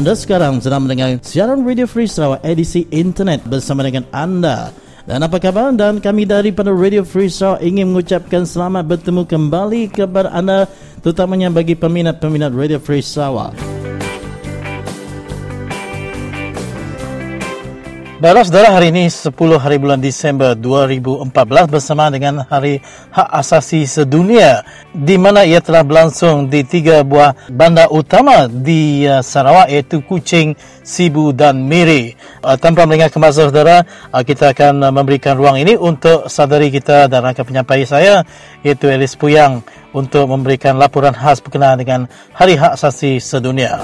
Anda sekarang sedang mendengar siaran Radio Free Sarawak edisi internet bersama dengan anda. Dan apa khabar? Dan kami daripada Radio Free Sarawak ingin mengucapkan selamat bertemu kembali kepada anda terutamanya bagi peminat-peminat Radio Free Sarawak. Baiklah saudara hari ini 10 hari bulan Disember 2014 bersama dengan Hari Hak Asasi Sedunia di mana ia telah berlangsung di tiga buah bandar utama di uh, Sarawak iaitu Kuching, Sibu dan Miri. Uh, tanpa melengah ke masa saudara, uh, kita akan memberikan ruang ini untuk saudari kita dan rakan penyampai saya iaitu Elis Puyang untuk memberikan laporan khas berkenaan dengan Hari Hak Asasi Sedunia.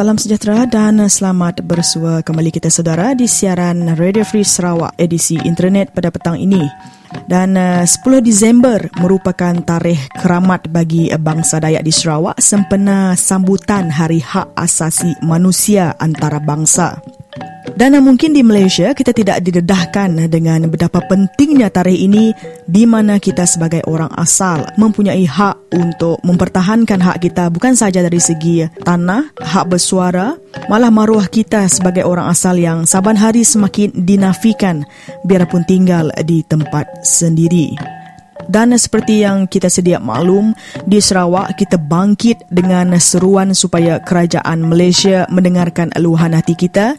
Salam sejahtera dan selamat bersua kembali kita saudara di siaran Radio Free Sarawak edisi internet pada petang ini. Dan uh, 10 Disember merupakan tarikh keramat bagi bangsa Dayak di Sarawak sempena sambutan Hari Hak Asasi Manusia antara bangsa. Dan mungkin di Malaysia kita tidak didedahkan dengan betapa pentingnya tarikh ini di mana kita sebagai orang asal mempunyai hak untuk mempertahankan hak kita bukan sahaja dari segi tanah, hak bersuara, malah maruah kita sebagai orang asal yang saban hari semakin dinafikan biarpun tinggal di tempat sendiri. Dan seperti yang kita sedia maklum, di Sarawak kita bangkit dengan seruan supaya kerajaan Malaysia mendengarkan eluhan hati kita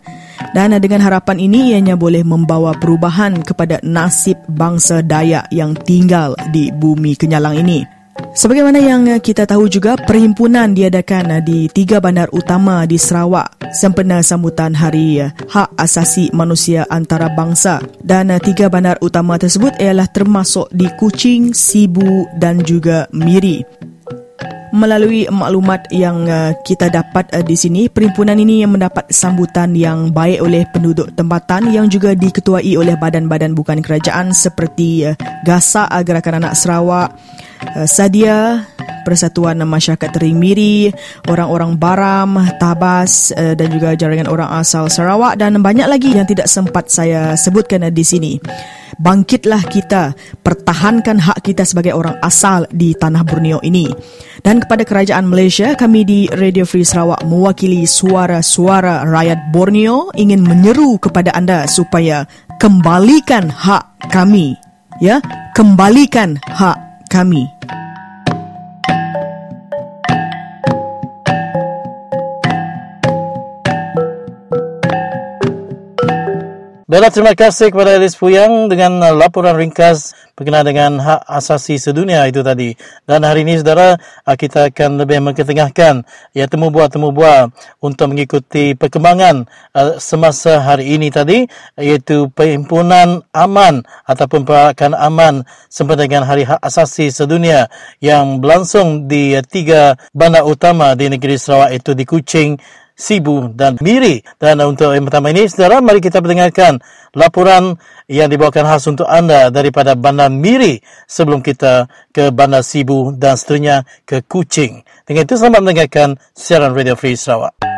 dan dengan harapan ini ianya boleh membawa perubahan kepada nasib bangsa Dayak yang tinggal di bumi kenyalang ini. Sebagaimana yang kita tahu juga, perhimpunan diadakan di tiga bandar utama di Sarawak sempena sambutan Hari Hak Asasi Manusia Antarabangsa. Dan tiga bandar utama tersebut ialah termasuk di Kuching, Sibu dan juga Miri. Melalui maklumat yang uh, kita dapat uh, di sini, perhimpunan ini yang mendapat sambutan yang baik oleh penduduk tempatan yang juga diketuai oleh badan-badan bukan kerajaan seperti uh, GASA Gerakan Anak Sarawak, Sadia, Persatuan Masyarakat Tering Miri, orang-orang Baram, Tabas dan juga jaringan orang asal Sarawak dan banyak lagi yang tidak sempat saya sebutkan di sini bangkitlah kita, pertahankan hak kita sebagai orang asal di tanah Borneo ini. Dan kepada kerajaan Malaysia, kami di Radio Free Sarawak mewakili suara-suara rakyat Borneo ingin menyeru kepada anda supaya kembalikan hak kami. Ya, kembalikan hak kami. Baiklah, terima kasih kepada Elis Puyang dengan uh, laporan ringkas berkenaan dengan hak asasi sedunia itu tadi. Dan hari ini, saudara, uh, kita akan lebih mengketengahkan ya, temu buah-temu buah untuk mengikuti perkembangan uh, semasa hari ini tadi, iaitu Perhimpunan Aman ataupun Perakan Aman sempena dengan Hari Hak Asasi Sedunia yang berlangsung di uh, tiga bandar utama di negeri Sarawak, itu di Kuching, Sibu dan Miri. Dan untuk yang pertama ini, saudara, mari kita mendengarkan laporan yang dibawakan khas untuk anda daripada Bandar Miri sebelum kita ke Bandar Sibu dan seterusnya ke Kuching. Dengan itu, selamat mendengarkan siaran Radio Free Sarawak.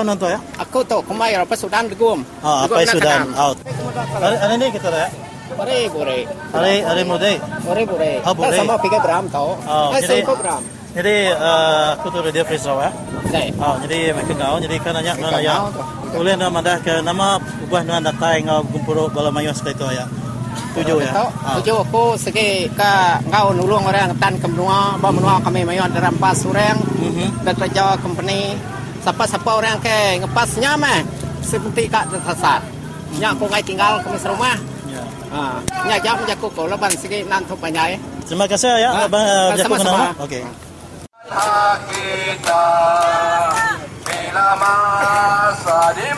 Apa nonton ya? Aku tahu kemai apa Sudan degum. Ah, apa Sudan out. Hari hari ini kita ya. Bore bore. Hari hari muda. Bore bore. Ah, bore. Sama tiga gram tahu. Oh, eh, jadi, gram. Jadi uh, aku tu radio free ya. Saya. Oh, jadi mereka ngau, jadi kan nanya nanya ya. Boleh nama dah ke nama ubah nama datai ngau gumpuro bala mayo sekali tu ya. Tujuh ya. Tujuh aku segi ke ngau nulung orang tan kemnua, bawa menua kami mayo dalam pas sureng. Dan kerja company siapa-siapa orang ke ngepasnya mah seperti kak tersesat. Nya aku ngai tinggal ke rumah. Ya. Ha, nya jam jaku ko laban segi nan tu panjai. Terima kasih ya, Abang uh, Jacob sama-sama. nama. Okey. kita bila masa di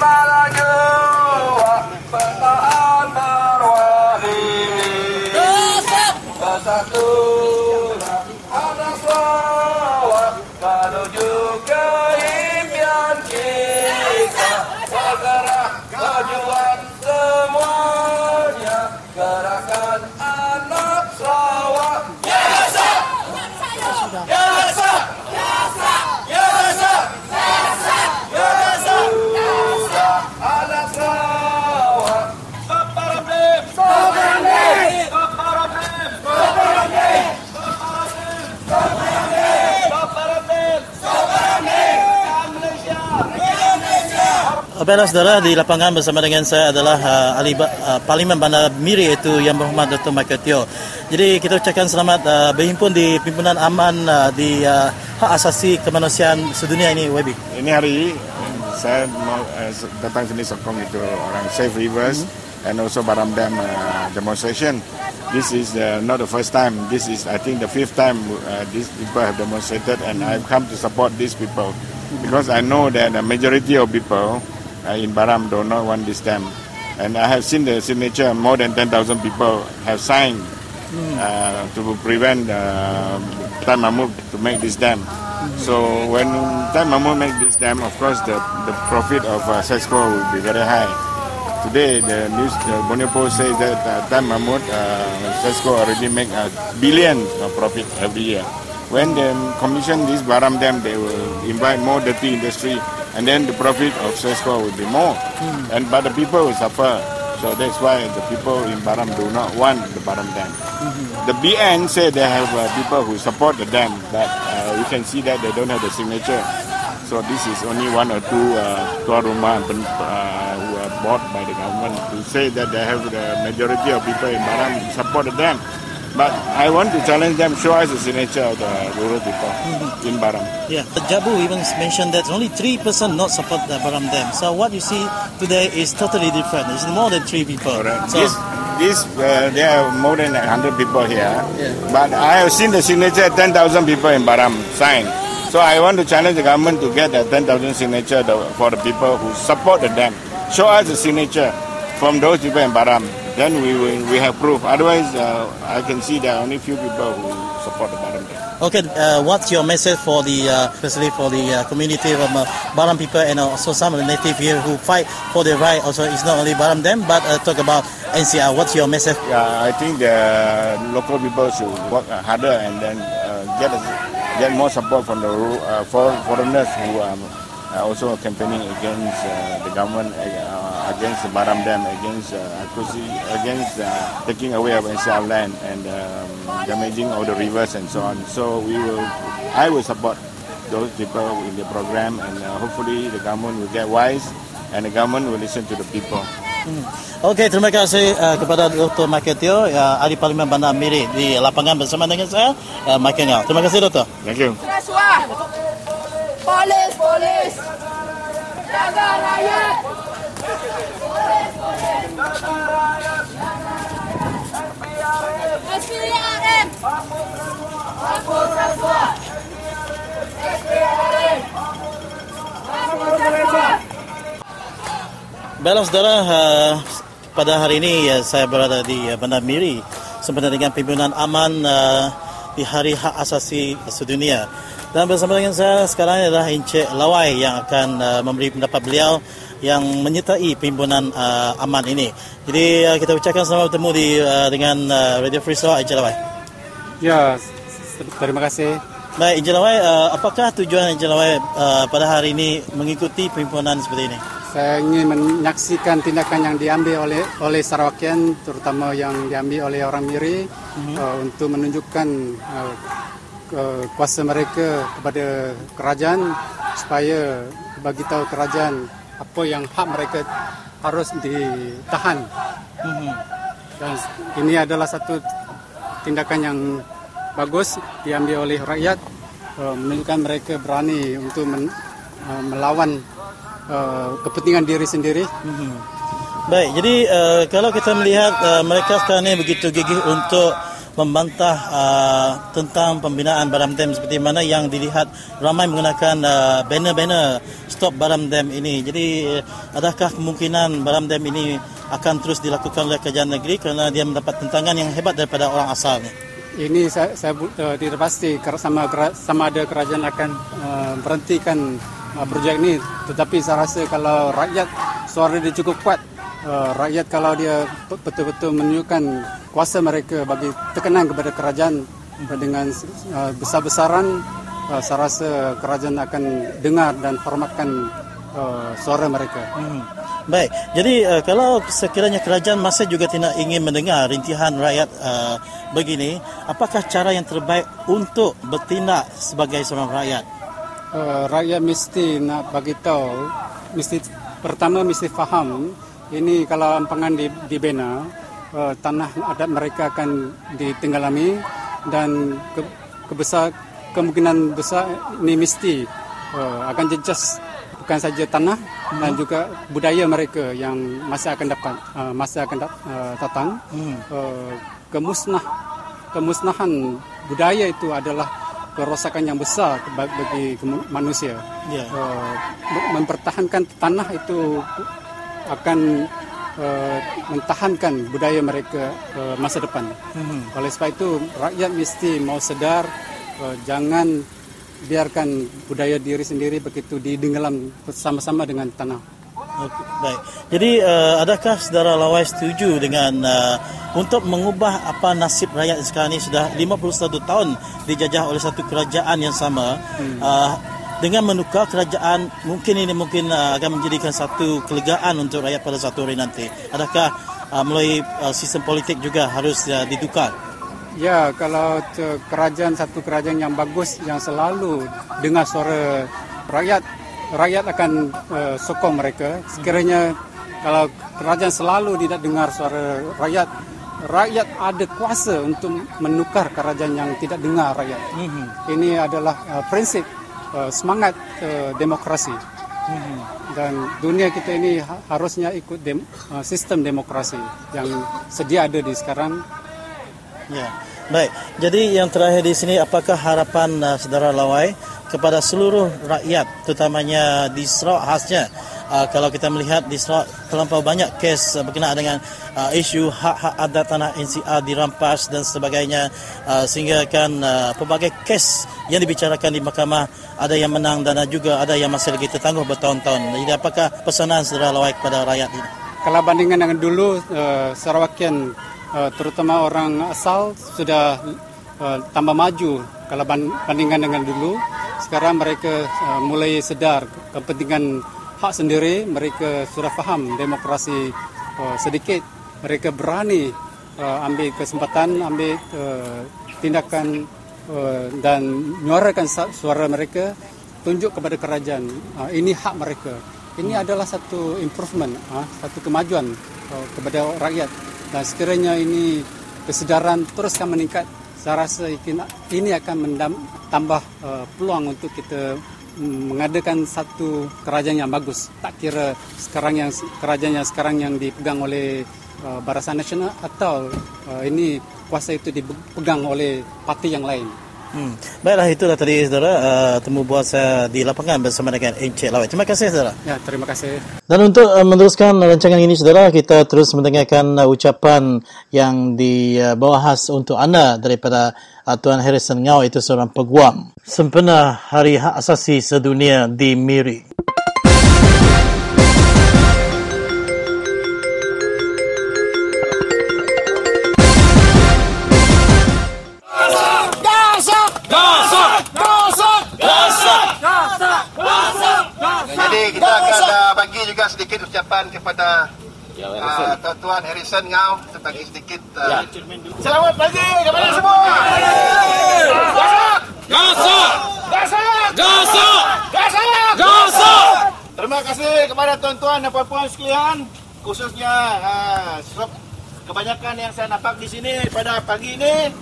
Baiklah saudara, di lapangan bersama dengan saya adalah uh, ahli uh, Parlimen Bandar Miri iaitu Yang Berhormat Dr. Michael Teo. Jadi kita ucapkan selamat uh, berhimpun di Pimpinan Aman uh, di uh, Hak Asasi Kemanusiaan Sedunia ini, Webi. Ini hari saya mau uh, datang sini sokong itu orang Safe Rivers mm-hmm. and also Baram Dam uh, demonstration. This is uh, not the first time. This is I think the fifth time uh, these people have demonstrated and I've come to support these people because I know that the majority of people in Baram do not want this dam. And I have seen the signature. More than 10,000 people have signed uh, to prevent uh, Tan Mahmud to make this dam. So when Tan Mahmud make this dam, of course the, the profit of uh, Sesco will be very high. Today the news, the Borneo Post says that uh, Tan Mahmud, uh, Sesco already make a billion of profit every year. When they commission this Baram Dam, they will invite more dirty industry, and then the profit of Sesco will be more. And but the people will suffer. So that's why the people in Baram do not want the Baram Dam. The BN say they have uh, people who support the dam, but uh, you can see that they don't have the signature. So this is only one or two uh, tua rumah uh, who are bought by the government to say that they have the majority of people in Baram support the dam. But I want to challenge them, show us the signature of the rural people in Baram. Yeah, the Jabu even mentioned that only 3% not support the Baram Dam. So what you see today is totally different. It's more than 3 people. Correct. So, This, this uh, there are more than 100 people here. Yeah. But I have seen the signature 10,000 people in Baram sign. So I want to challenge the government to get the 10,000 signature for the people who support the dam. Show us the signature from those people in Baram. Then we will, we have proof. Otherwise, uh, I can see there are only few people who support the Baram dam. okay, uh, what's your message for the, uh, especially for the uh, community of uh, Baram people and also some of the native here who fight for their right? Also, it's not only Baram Dam, but uh, talk about NCR. What's your message? Yeah, I think the local people should work harder and then uh, get get more support from the foreigners who are also campaigning against uh, the government, uh, against the Baram Dam, against uh, against uh, taking away of NCR land and um, damaging all the rivers and so on. So we will, I will support those people in the program and uh, hopefully the government will get wise and the government will listen to the people. Okey, terima kasih uh, kepada Dr. Michael Teo, uh, ahli Parlimen Bandar Miri di lapangan bersama dengan saya, uh, Michael Ngau. Terima kasih, Doktor. Thank you. Polis, polis. Jaga rakyat. Baiklah saudara, uh, pada hari ini uh, saya berada di uh, Bandar Miri sempena dengan pimpinan aman uh, di Hari Hak Asasi Sedunia. Dan bersama dengan saya sekarang adalah Encik Lawai yang akan uh, memberi pendapat beliau yang menyertai pimpinan uh, aman ini. Jadi uh, kita ucapkan selamat bertemu di uh, dengan uh, Radio Free Sarawak Encik Lawai. Ya, terima kasih. Baik Encik Lawai, uh, apakah tujuan Encik Lawai uh, pada hari ini mengikuti pimpinan seperti ini? Saya ingin menyaksikan tindakan yang diambil oleh oleh Sarawakian, terutama yang diambil oleh orang Miri uh, untuk menunjukkan uh, kuasa mereka kepada kerajaan supaya bagi tahu kerajaan apa yang hak mereka harus ditahan. Dan ini adalah satu tindakan yang bagus diambil oleh rakyat uh, menunjukkan mereka berani untuk men, uh, melawan uh, kepentingan diri sendiri. Baik, jadi uh, kalau kita melihat uh, mereka sekarang ini begitu gigih untuk membantah uh, tentang pembinaan Baram Dam seperti mana yang dilihat ramai menggunakan uh, banner-banner stop Baram Dam ini. Jadi uh, adakah kemungkinan Baram Dam ini akan terus dilakukan oleh kerajaan negeri kerana dia mendapat tentangan yang hebat daripada orang asalnya? Ini saya, saya uh, tidak pasti sama sama ada kerajaan akan uh, berhentikan uh, projek ini. Tetapi saya rasa kalau rakyat suara dia cukup kuat. Uh, rakyat kalau dia betul-betul menunjukkan kuasa mereka bagi tekanan kepada kerajaan dengan uh, besar-besaran, uh, saya rasa kerajaan akan dengar dan hormatkan uh, suara mereka. Hmm. Baik, jadi uh, kalau sekiranya kerajaan masih juga tidak ingin mendengar rintihan rakyat uh, begini, apakah cara yang terbaik untuk bertindak sebagai seorang rakyat? Uh, rakyat mesti nak bagi tahu, mesti pertama mesti faham ini kalau ampangan di, dibina, uh, tanah adat mereka akan ditenggelami dan ke, kebesar kemungkinan besar ini mesti uh, akan jejas bukan saja tanah hmm. dan juga budaya mereka yang masih akan dapat uh, masih akan dat, uh, datang. Hmm. Uh, kemusnah kemusnahan budaya itu adalah kerosakan yang besar bagi manusia. Yeah. Uh, mempertahankan tanah itu akan uh, mentahankan budaya mereka uh, masa depan. Mm-hmm. Oleh sebab itu rakyat mesti mau sedar uh, jangan biarkan budaya diri sendiri begitu didenggelam bersama-sama dengan tanah. Okay, baik. Jadi uh, adakah saudara Lawai setuju dengan uh, untuk mengubah apa nasib rakyat sekarang ini sudah 51 tahun dijajah oleh satu kerajaan yang sama hmm. uh, dengan menukar kerajaan mungkin ini mungkin uh, akan menjadikan satu kelegaan untuk rakyat pada satu hari nanti. Adakah uh, melalui uh, sistem politik juga harus uh, ditukar? Ya, kalau kerajaan satu kerajaan yang bagus yang selalu dengar suara rakyat, rakyat akan uh, sokong mereka. Sekiranya kalau kerajaan selalu tidak dengar suara rakyat, rakyat ada kuasa untuk menukar kerajaan yang tidak dengar rakyat. Mm-hmm. Ini adalah uh, prinsip uh, semangat uh, demokrasi. Hmm. Dan dunia kita ini harusnya ikut dem, uh, sistem demokrasi yang sedia ada di sekarang. Ya, baik. Jadi yang terakhir di sini, apakah harapan uh, saudara Lawai kepada seluruh rakyat, terutamanya di Sarawak khasnya, uh, kalau kita melihat di Sarawak terlampau banyak kes uh, berkenaan dengan uh, isu hak-hak adat tanah NCR dirampas dan sebagainya uh, sehingga kan uh, pelbagai kes yang dibicarakan di mahkamah ada yang menang dan juga ada yang masih lagi tertangguh bertahun-tahun. Jadi apakah pesanan saudara Lawai kepada rakyat ini? Kalau bandingkan dengan dulu uh, Sarawakian uh, terutama orang asal sudah uh, tambah maju kalau bandingkan dengan dulu sekarang mereka uh, mulai sedar kepentingan hak sendiri mereka sudah faham demokrasi uh, sedikit. Mereka berani uh, ambil kesempatan ambil uh, tindakan uh, dan menyuarakan suara mereka tunjuk kepada kerajaan. Uh, ini hak mereka. Ini hmm. adalah satu improvement uh, satu kemajuan uh, kepada rakyat. Dan sekiranya ini kesedaran teruskan meningkat saya rasa ini akan menambah uh, peluang untuk kita mengadakan satu kerajaan yang bagus. Tak kira sekarang yang kerajaan yang sekarang yang dipegang oleh uh, Barisan Nasional atau uh, ini kuasa itu dipegang oleh parti yang lain. Hmm. Baiklah itulah tadi saudara uh, temu buat saya di lapangan bersama dengan Encik Lawai. Terima kasih saudara. Ya, terima kasih. Dan untuk uh, meneruskan rancangan ini saudara, kita terus mendengarkan uh, ucapan yang dibahas uh, untuk anda daripada uh, Tuan Harrison Ngau itu seorang peguam. Sempena Hari Hak Asasi Sedunia di Miri. Juga sedikit ucapan kepada Ya, uh, Tuan Harrison Ngau sebagai sedikit uh, ya. Selamat pagi kepada semua. Gasak! Gasak! Gasak! Gasak! Gasak! Terima kasih kepada tuan-tuan dan puan-puan sekalian khususnya uh, kebanyakan yang saya nampak di sini pada pagi ini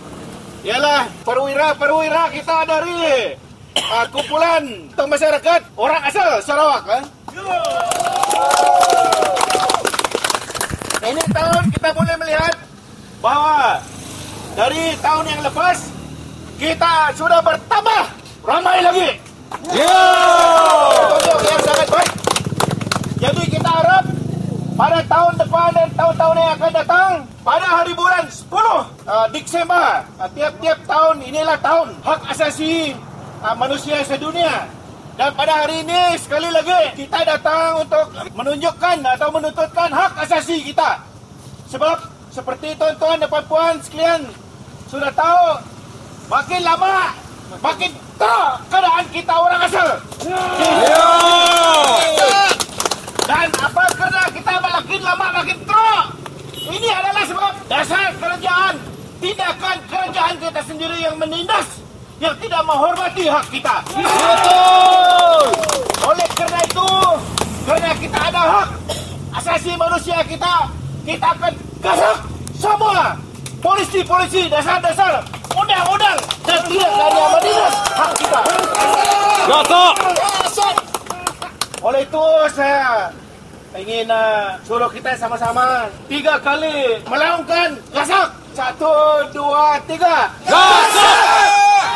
ialah perwira-perwira kita dari uh, kumpulan masyarakat orang asal Sarawak. Eh? Ini tahun kita boleh melihat bahawa dari tahun yang lepas kita sudah bertambah ramai lagi. Ya. Untuk yang sangat baik. Jadi kita harap pada tahun depan dan tahun-tahun yang akan datang pada hari bulan 10 uh, Disember uh, tiap-tiap tahun inilah tahun hak asasi uh, manusia sedunia Dan pada hari ini sekali lagi kita datang untuk menunjukkan atau menuntutkan hak asasi kita. Sebab seperti tuan-tuan dan puan-puan sekalian sudah tahu makin lama makin teruk keadaan kita orang asal. Dan apa kerana kita makin lama makin teruk? Ini adalah sebab dasar kerajaan tindakan kerajaan kita sendiri yang menindas yang tidak menghormati hak kita. Betul. Oleh kerana itu, kerana kita ada hak asasi manusia kita, kita akan gasak semua polisi-polisi dasar-dasar undang-undang dan tidak dari menindas hak kita. Gasak! Oleh itu saya ingin uh, suruh kita sama-sama tiga kali melaungkan gasak. Satu, dua, tiga. Gasak!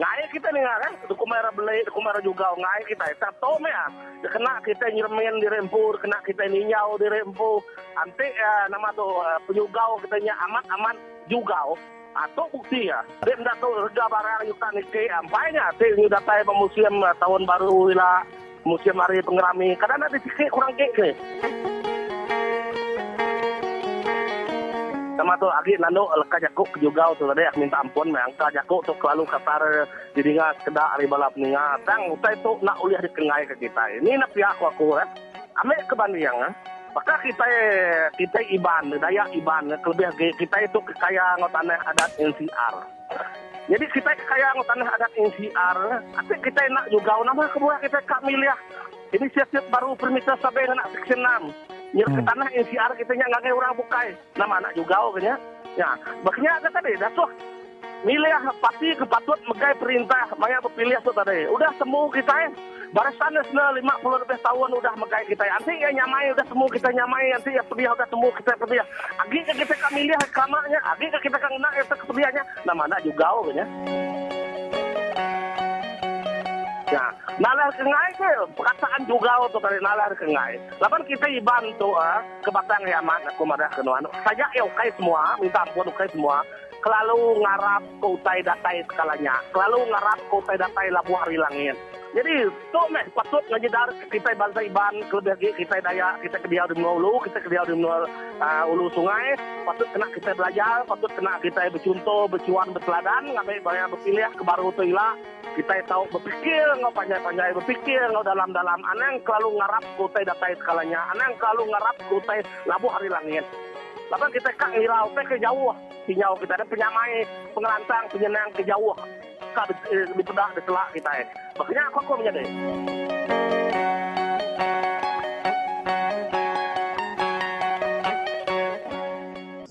Ngai kita nih kan, tu kumara beli, tu kumara juga ngai kita. Tak tahu me ah. Dia kena kita nyermen di rembu, kena kita ninyau di rembu. Nanti ya, nama tu uh, penyugau kita nya amat-amat juga. Atau bukti ya. Dia tidak tahu harga barang yukan ini ampainya. Dia ini datai museum uh, tahun baru ila museum hari pengerami. Kadang ada sikit kurang kek ni. Sama tu agi nando leka jakuk juga tu tadi minta ampun mangka jakuk tu selalu katar jadi ngah kedak ari balap ninga tang utai tu nak uliah dikengai ke kita. Ini nak pihak aku aku kan. Ame kebandingan ah. Maka kita kita iban daya iban kelebih kita itu kaya ngotanah adat NCR. Jadi kita kaya ngotanah adat NCR. Tapi kita nak juga nama kebuah kita kak miliah. Ini siap-siap baru permisa sampai nak section 6 nyir ke tanah NCR kita nya ngagai orang bukai nama anak juga kan ya ya. Makanya ada tadi dah tuh milih pasti kepatut megai perintah maya berpilih tu tadi udah semua kita ya barisan na 50 lebih tahun udah megai kita ya nanti ya nyamai udah semua kita nyamai nanti ya pedih udah semua kita pedih agi ke kita kan milih kamanya agi ke kita kan nak itu kepedihannya nama anak juga kan ya Ya, nalar kengai ke perkataan juga untuk dari nalar kengai. Lapan kita dibantu ah ke batang yaman aku marah kenuan. Saja ya ukai semua, minta ampun ukai semua. Kelalu ngarap kau tai datai sekalanya. Kelalu ngarap kau tai datai labu hari langit. Jadi, tu meh patut ngajidar kita bangsa iban kelebih kita daya kita ke dia di ulu, kita ke dia di uh, ulu sungai, patut kena kita belajar, patut kena kita bercontoh, bercuan, berteladan, ngabai banyak berpilih ke baru tu ilah kita tahu berpikir ngau panjang-panjang berpikir ngau dalam-dalam. Anang kelalu ngarap kutai datai sekalanya. Anang kelalu ngarap kutai labu hari langit. Lapan kita kak ngirau teh ke jauh sinyau kita. Ada penyamai pengelantang penyenang ke jauh di, di pedak di telak kita eh makanya aku aku menjadi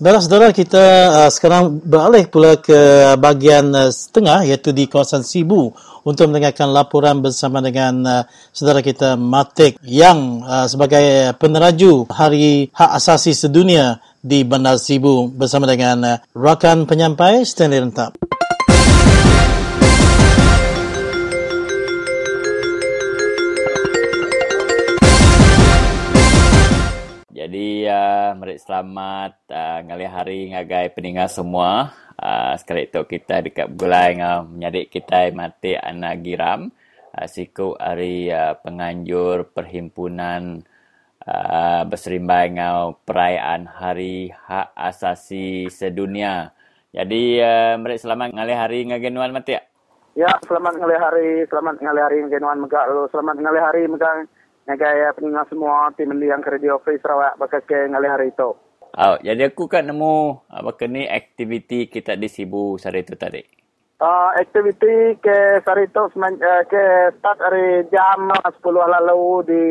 Saudara-saudara kita uh, sekarang beralih pula ke bahagian uh, setengah iaitu di kawasan Sibu untuk mendengarkan laporan bersama dengan uh, saudara kita Matik yang uh, sebagai peneraju Hari Hak Asasi Sedunia di Bandar Sibu bersama dengan uh, rakan penyampai Stanley Rentap. Uh, mari selamat uh, ngali hari ngagai peningat semua. Uh, sekali itu kita dekat gulai ngau menyadik kita mati anak giram. Uh, siku hari uh, penganjur perhimpunan uh, berserimbai ngau perayaan hari hak asasi sedunia. Jadi uh, mari selamat ngali hari ngagenuan mati ya. Ya, selamat ngali hari, selamat ngali hari ngagenuan megak lu, selamat ngali hari megak ngaya peninggal semua tim yang ke Radio Free Sarawak bakat ke ngali hari itu. Oh, jadi aku kan nemu apa ni aktiviti kita di Sibu shari itu tadi. Uh, aktiviti ke sari itu uh, ke start dari jam 10 lalu di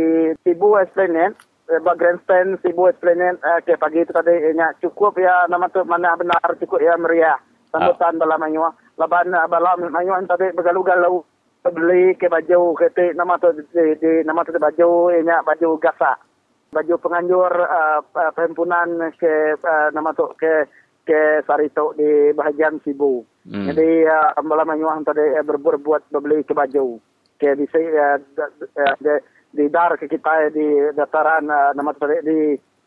Sibu Esplanade uh, grandstand Sibu Esplanade uh, ke pagi itu tadi nya cukup ya nama tu mana benar cukup ya meriah sambutan oh. bala manyua laban uh, bala manyua tadi begalu-galu beli ke baju ke nama tu di, di nama tu baju nya baju gasak baju penganjur uh, perhimpunan ke uh, nama tu ke ke Sarito di bahagian Sibu. Hmm. Jadi uh, malam menyuah tadi uh, berbuat beli ke baju. Ke di uh, di, di dar ke kita di dataran uh, nama tu tadi di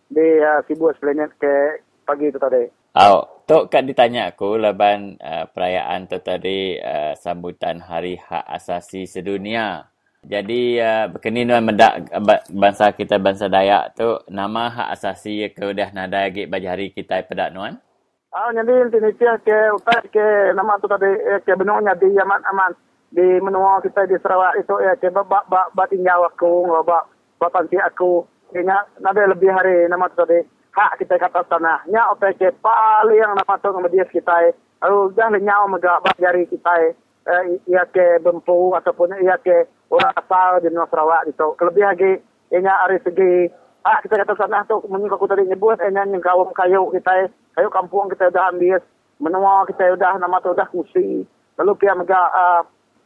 di uh, Sibu Esplanade ke pagi itu tadi. Oh, tu kan ditanya aku leban uh, perayaan tu tadi uh, sambutan Hari Hak Asasi Sedunia. Jadi uh, berkenin dengan mendak bangsa kita bangsa Dayak tu nama hak asasi ke udah nada lagi bagi hari kita pada nuan. Ah jadi Indonesia ke utai ke nama tu tadi eh, ke benungnya di Yaman Aman di menua kita di Sarawak itu ya ke bab bab bab tinggal aku bab bab panti aku kena nada lebih hari nama tu tadi hak kita kata tanah nya ke paling nama tu kemudian kita lalu dah lenyau megak bab jari kita eh, ia ke bempu ataupun ia ke orang asal di Nusa Sarawak itu. Kelebih lagi, ianya hari segi, ah kita kata sana tu, menyuka aku tadi nyebut, ianya yang kawam kayu kita, kayu kampung kita dah ambil, menua kita dah nama tu dah kusi. Lalu kita mega, uh,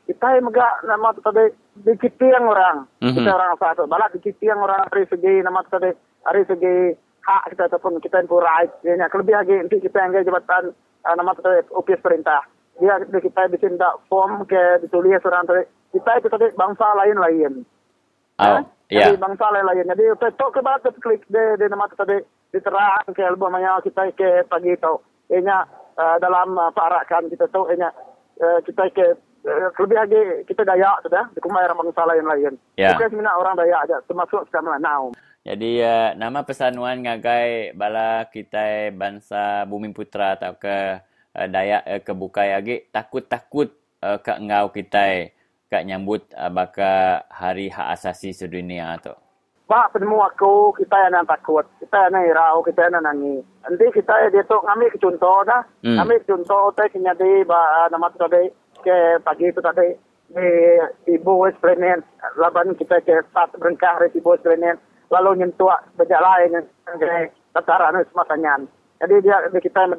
kita mega nama tu tadi, dikiti yang orang, mm-hmm. kita orang asal tu. Balak dikiti yang orang hari segi, nama tu tadi, hari segi, hak kita ataupun kita yang right. Ianya kelebih lagi, nanti kita yang jabatan, uh, nama tu tadi, OPS perintah. Dia kita bisa form ke ditulis orang tadi, kita itu tadi bangsa lain-lain. Oh, ya. Jadi bangsa lain-lain. Jadi kita tok ke bawah klik de de nama tadi diterang ke album maya kita ke pagi itu. Inya uh, dalam uh, parakan kita tahu inya uh, kita ke uh, lebih lagi kita Dayak sudah di kumai bangsa lain-lain. Ya. Bukan sebenarnya orang Dayak aja termasuk sekarang Naum. Jadi uh, nama pesanuan ngagai bala kita bangsa Bumi Putra atau ke uh, Dayak uh, ke Bukai lagi takut-takut uh, ke ngau kita kat nyambut uh, baka hari hak asasi sedunia tu? Pak, penemu aku, kita yang takut. Kita yang irau, kita yang nangis. Nanti kita dia tu ke contoh dah. Hmm. Ngambil contoh, kita kena di nama tu tadi, ke pagi tu tadi, di Ibu Esplenen, laban kita ke saat berengkah di Ibu Esplenen, lalu nyentuh bejak lain, ke tataran sematanya. Jadi dia, kita yang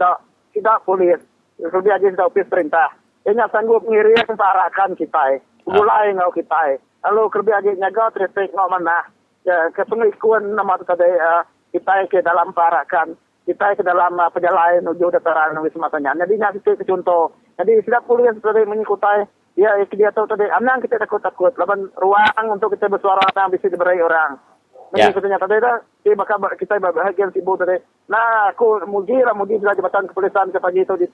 tidak polis, sudah aja sudah opis perintah. Dia sanggup ngirim parakan kita mulai ngau kita lalu kerbi agi nyaga traffic ngau mana. Ya ke pengikuan nama tu tadi uh, kita ke dalam parakan kita ke dalam uh, penjalan menuju dataran wisma tanya jadi nya kita ke contoh. Jadi sudah puluh yang tadi mengikuti ya dia tahu tadi. Amnang kita takut takut laban ruang untuk kita bersuara yang bisa diberi orang jadi yeah. katanya tadi dah kita bakal kita bahagia sibuk tadi nah aku muji lah muji bila jabatan kepolisian ke pagi itu di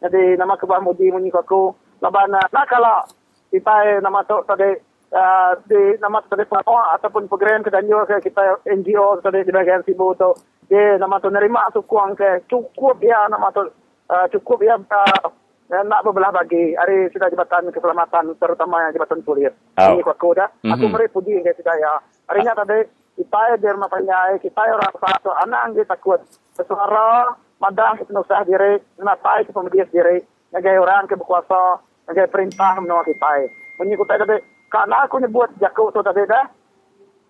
jadi nama kebah muji mengikut aku. Laban nah kalau kita nama tu tadi uh, di nama tu tadi pengawal ataupun program ke danjo ke kita NGO tadi di bagian sibu tu. Dia nama tu nerima sukuang ke? Cukup ya nama tu uh, cukup ya uh, nak berbelah bagi. Hari sudah jabatan keselamatan terutama jabatan polis oh. ini aku dah. Aku meri puji ke kita ya. Hari ini tadi kita di rumah penyai kita orang satu anak kita takut bersuara madang kita usah diri nak tai ke pemedias diri ngagai orang ke berkuasa Nagai perintah menolak kita. Mengikuti tadi. Karena aku nyebut jakau tu tadi dah.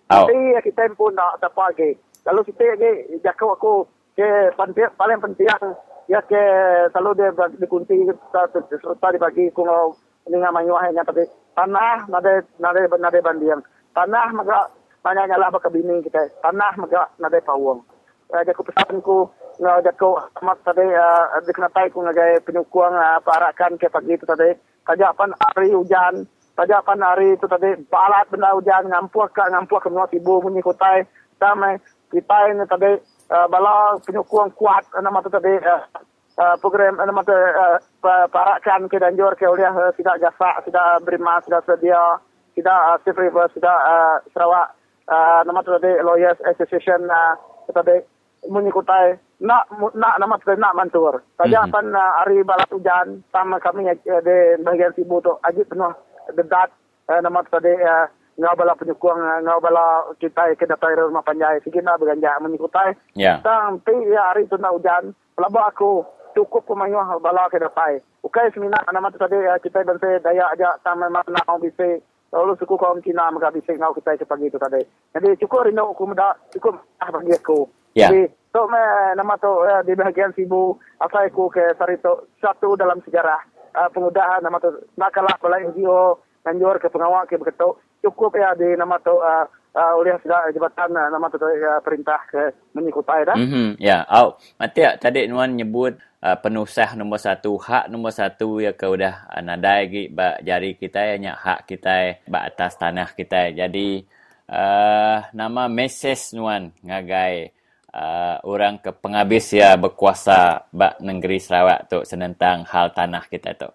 Nanti oh. kita pun nak dapat lagi. Kalau kita lagi jakau aku ke penting, paling penting ya ke selalu dia dikunci serta dibagi kalau ini nggak manyuahnya tapi tanah nade nade nade bandian tanah maka banyak nyala baka bini kita? Tanah maka nade pawang. Jadi aku pesanku nga dako amat tadi uh, diknatai ko nga gay pinukuang uh, parakan ke pagi itu tadi. Kajapan hari hujan, kajapan hari itu tadi balat benda hujan, ngampuak ka ngampuak kemana tibu menyikutai, sama kita ini tadi uh, bala penyukuang kuat nama tu tadi program nama tu parakan ke danjur ke oleh tidak jasa, tidak berima, tidak sedia, tidak uh, safe tidak uh, Sarawak nama tu tadi lawyers association uh, tadi mengikutai nak nak nama tu nak mantur. Saja mm-hmm. pan uh, hari balat hujan sama kami di bahagian sibu tu aji penuh dedat nama tu tadi ngau bala penyukung ngau bala kita ke datai rumah panjai sikit berganja mengikutai. Ya. Yeah. Sampai hari tu nak hujan pelabak aku cukup pemayuh bala ke datai. Ukai semina nama tu tadi kita dan saya daya aja sama mana mau bisa Lalu suku kaum Cina mereka bisa ngau kita ke pagi itu tadi. Jadi cukup rindu aku muda cukup ah bagi aku. Ya. Jadi So, me, nama tu uh, di bahagian Sibu, asal aku ke Sarito, satu dalam sejarah uh, pengudahan nama tu nakalah bala NGO, nanjur ke pengawal ke begitu. Cukup ya di nama tu uh, uh, oleh segala jabatan uh, nama tu uh, perintah ke mengikutai dah. Mhm. Ya, au. Mati tak tadi nuan nyebut uh, penusah nombor satu, hak nombor satu ya ke udah uh, nadai gi ba jari kita ya hak kita ba atas tanah kita. Jadi uh, nama meses nuan ngagai uh, orang ke penghabis ya berkuasa ba negeri Sarawak tu senentang hal tanah kita tu.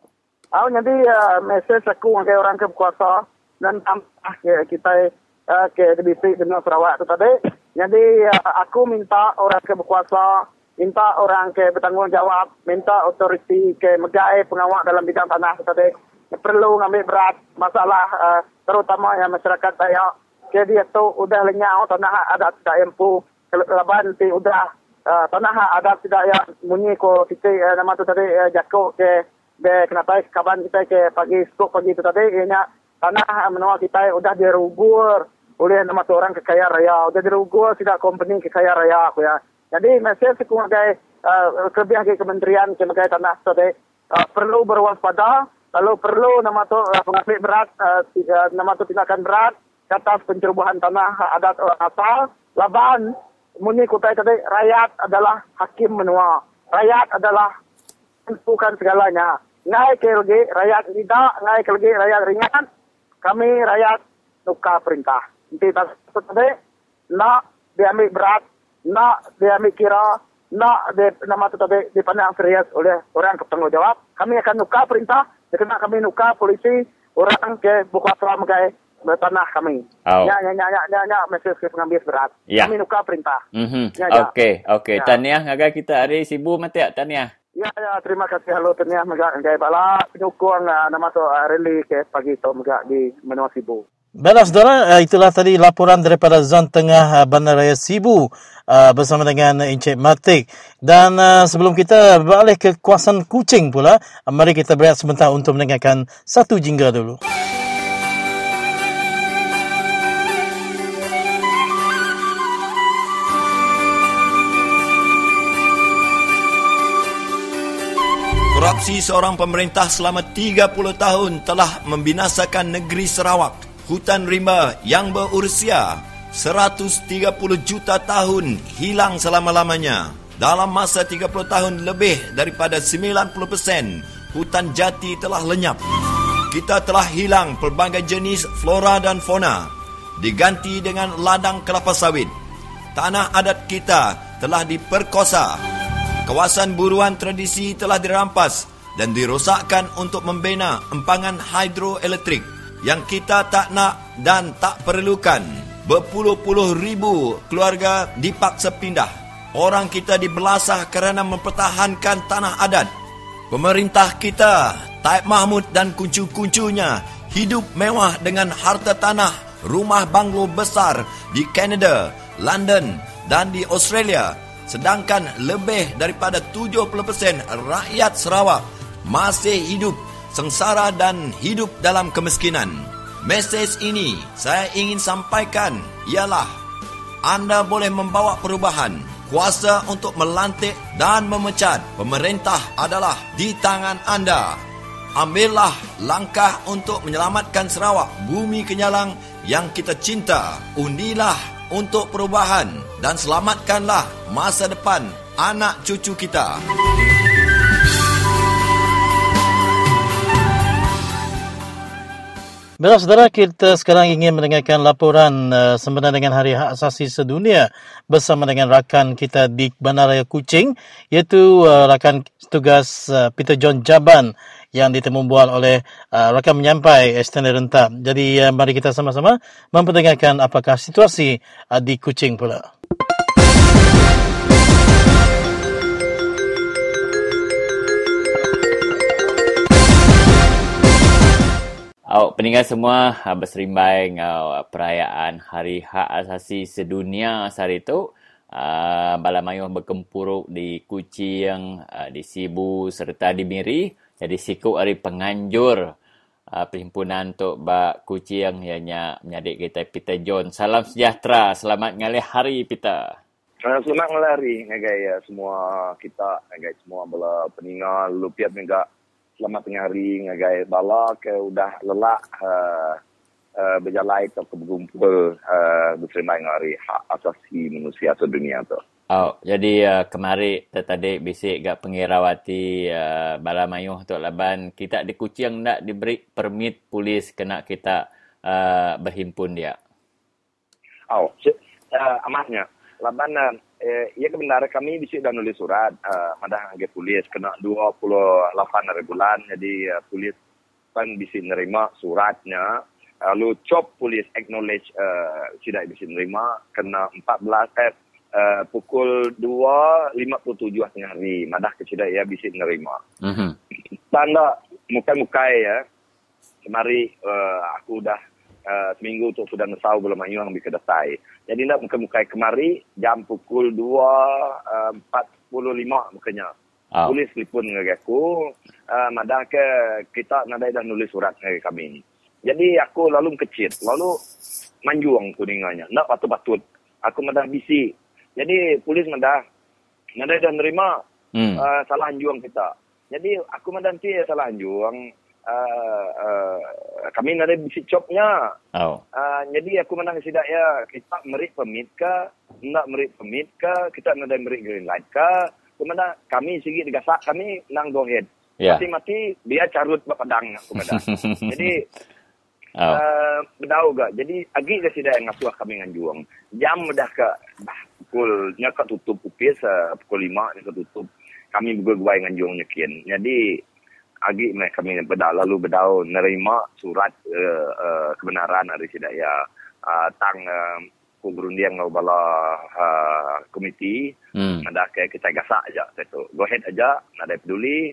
Au jadi uh, mesej aku ngagai orang ke berkuasa dan tambah ke kita uh, ke dengan Sarawak tu tadi. Jadi uh, aku minta orang ke berkuasa, minta orang ke bertanggungjawab, minta otoriti ke megai pengawal dalam bidang tanah. Tadi. Perlu ngambil berat masalah uh, terutama yang masyarakat saya. Ke dia tu udah lenyau tanah adat tidak empu laban ti udah uh, tanah adat tidak ya munyi ko kita uh, nama tu tadi uh, jako ke be kenapa kaban kita ke pagi skop pagi tu tadi. Ianya tanah menua kita udah dirubur oleh nama tu orang kekaya raya. Udah dirubur tidak company kekaya raya aku ya jadi aku ngagai uh, kelebihan ke kementerian ke megai tanah tadi uh, perlu berwaspada lalu perlu nama tu uh, pengambil berat uh, uh, nama tu tindakan berat atas pencerobohan tanah adat orang asal laban muni kutai tadi rakyat adalah hakim menua. Rakyat adalah tentukan segalanya. Ngai ke lagi rakyat tidak ngai ke lagi rakyat ringan kami rakyat nuka perintah. Tak tadi nak diambil berat nak diambil kira nak di, nama tu tadi dipandang serius oleh orang bertanggung jawab kami akan nuka perintah kena kami nuka polisi orang ke buku asal megai tanah kami. Oh. Ya, ya, ya, ya, ya, ya, mesej ke pengambil berat. Ya. Kami nuka perintah. Mhm. Ya, ya. Okey, okey. Ya. Tahniah ngagai kita hari sibu mati tak tahniah. Ya, ya, terima kasih. Halo, ternyata megak gaya bala penyukung uh, nama tu uh, rally ke pagi tu megak di Menua Sibu. Baiklah saudara, eh, itulah tadi laporan daripada Zon Tengah eh, Bandaraya Sibu uh, bersama dengan Encik Matik. Dan sebelum kita beralih ke kawasan Kuching pula, mari kita berehat sebentar untuk mendengarkan satu jingga dulu. Korupsi seorang pemerintah selama 30 tahun telah membinasakan negeri Sarawak. Hutan rimba yang berusia 130 juta tahun hilang selama-lamanya. Dalam masa 30 tahun lebih daripada 90% hutan jati telah lenyap. Kita telah hilang pelbagai jenis flora dan fauna diganti dengan ladang kelapa sawit. Tanah adat kita telah diperkosa Kawasan buruan tradisi telah dirampas dan dirosakkan untuk membina empangan hidroelektrik yang kita tak nak dan tak perlukan. Berpuluh-puluh ribu keluarga dipaksa pindah. Orang kita dibelasah kerana mempertahankan tanah adat. Pemerintah kita, Taib Mahmud dan kuncu-kuncunya hidup mewah dengan harta tanah, rumah banglo besar di Canada, London dan di Australia sedangkan lebih daripada 70% rakyat Sarawak masih hidup sengsara dan hidup dalam kemiskinan. Mesej ini saya ingin sampaikan ialah anda boleh membawa perubahan. Kuasa untuk melantik dan memecat pemerintah adalah di tangan anda. Ambillah langkah untuk menyelamatkan Sarawak, bumi kenyalang yang kita cinta. Undilah untuk perubahan dan selamatkanlah masa depan anak cucu kita. Baiklah saudara, kita sekarang ingin mendengarkan laporan uh, sempena dengan Hari Hak Asasi Sedunia bersama dengan rakan kita di Bandaraya Kuching iaitu uh, rakan tugas uh, Peter John Jaban yang ditemubual oleh uh, rakan menyampai Estender Rentap. Jadi uh, mari kita sama-sama memperdengarkan apakah situasi uh, di Kuching pula. Awak peninggal semua ah, berserimbai ngau perayaan Hari Hak Asasi Sedunia hari itu. Bala mayuh berkempuruk di Kuching, uh, di Sibu serta di Miri. Jadi siku hari penganjur perhimpunan untuk Bak Kuching ianya menyadik kita Peter John. Salam sejahtera. Selamat ngalih hari Peter. Selamat ngalari ngagai uh, semua kita ngagai semua bala peninggal lupiat juga selamat tengah hari ngagai bala ke udah lelak uh, uh, berjalan atau berkumpul uh, bersama dengan hari hak asasi manusia sedunia tu. Oh, jadi uh, kemari tadi bisik gak pengirawati uh, bala mayuh tu laban kita di Kuching nak diberi permit polis kena kita uh, berhimpun dia. Oh, uh, amatnya. Laban uh, eh, ia kebenaran kami bisik dah nulis surat uh, madah agak polis kena 28 hari bulan jadi uh, polis kan bisik nerima suratnya lalu cop polis acknowledge uh, tidak bisa nerima kena 14 eh uh, pukul 2.57 tengah hari. Madah kecil ya bisa nerima. Mm-hmm. Tanda muka-muka ya. Kemari uh, aku dah uh, seminggu tu sudah nesau belum ayu yang bisa datai. Jadi nak muka-muka kemari jam pukul 2.45 uh, mukanya. Oh. Polis telefon dengan aku. Uh, madah ke kita nadai dah nulis surat dengan kami. Jadi aku lalu kecil. Lalu manjuang kuninganya. Nak patut-patut. Aku madah bisik jadi polis mendah mendah dah nerima hmm. uh, salah anjuang kita. Jadi aku mendah nanti salah anjuang uh, uh, kami ada bisi copnya. Oh. Uh, jadi aku menang sidak ya kita merik pemit ke, nak merik pemit ke, kita nak ada merik green light ke. Kemudian kami sigi digasak kami nang go ahead. Yeah. Mati-mati dia carut bapadang aku mendah. jadi Oh. Uh, berdau gak. Jadi agi ke sida yang ngasuh kami nganjuang. Jam dah ke bah, pukul nya ke tutup upis uh, pukul 5 nya ke tutup. Kami berguai nganjuang nyekin. Jadi agi meh kami berdau lalu berdau nerima surat uh, uh, kebenaran dari sida ya uh, tang uh, ku berundian ngau bala uh, komiti. Hmm. Ada ke kita gasak aja. Itu go ahead aja. Ada peduli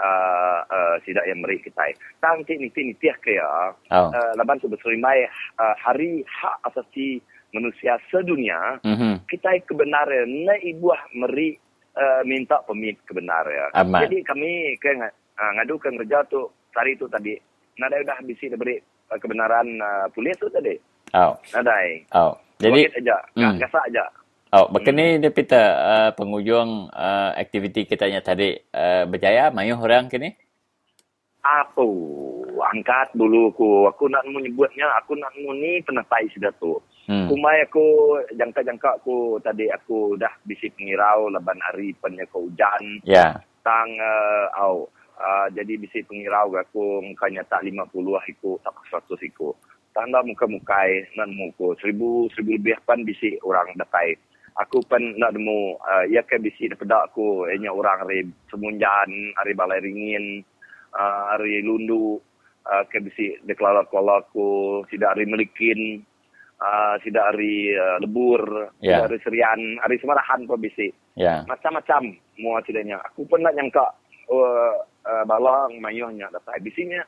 uh, uh, sidak yang meri kita. Tangki niti niti ke ya. Oh. Uh, laban tu berserimai uh, hari hak asasi manusia sedunia. Mm-hmm. Kita kebenaran na ibuah meri uh, minta pemit kebenaran. Amat. Jadi kami ke uh, ngadu ke kerja tu hari tu tadi. Nada dah bisi dah beri uh, kebenaran uh, polis tu tadi. Oh. Nadai. Oh. Jadi aja, mm. gasak aja. Oh, begini hmm. dia pita uh, pengujung uh, aktiviti kita nya tadi uh, berjaya mayu orang kini? Apa? Angkat dulu aku. Aku nak menyebutnya, aku nak muni penapai sudah tu. Hmm. Kumai aku jangka-jangka aku tadi aku dah bisi pengirau leban hari penya ke hujan. Ya. Yeah. Tang uh, au. Uh, jadi bisi pengirau aku mukanya tak 50 lah ikut, tak 100 ikut. Tanda muka-mukai nan muka seribu, seribu lebih pan bisi orang datai aku pun nak demo uh, ia ke bisi daripada aku hanya orang hari semunjan hari balai ringin uh, hari lundu uh, ke bisi deklara kalau aku tidak hari melikin uh, tidak hari uh, lebur yeah. hari serian hari semarahan pun bisi yeah. macam-macam semua tidaknya aku pun nak nyangka uh, uh, balang mayuhnya datang bisinya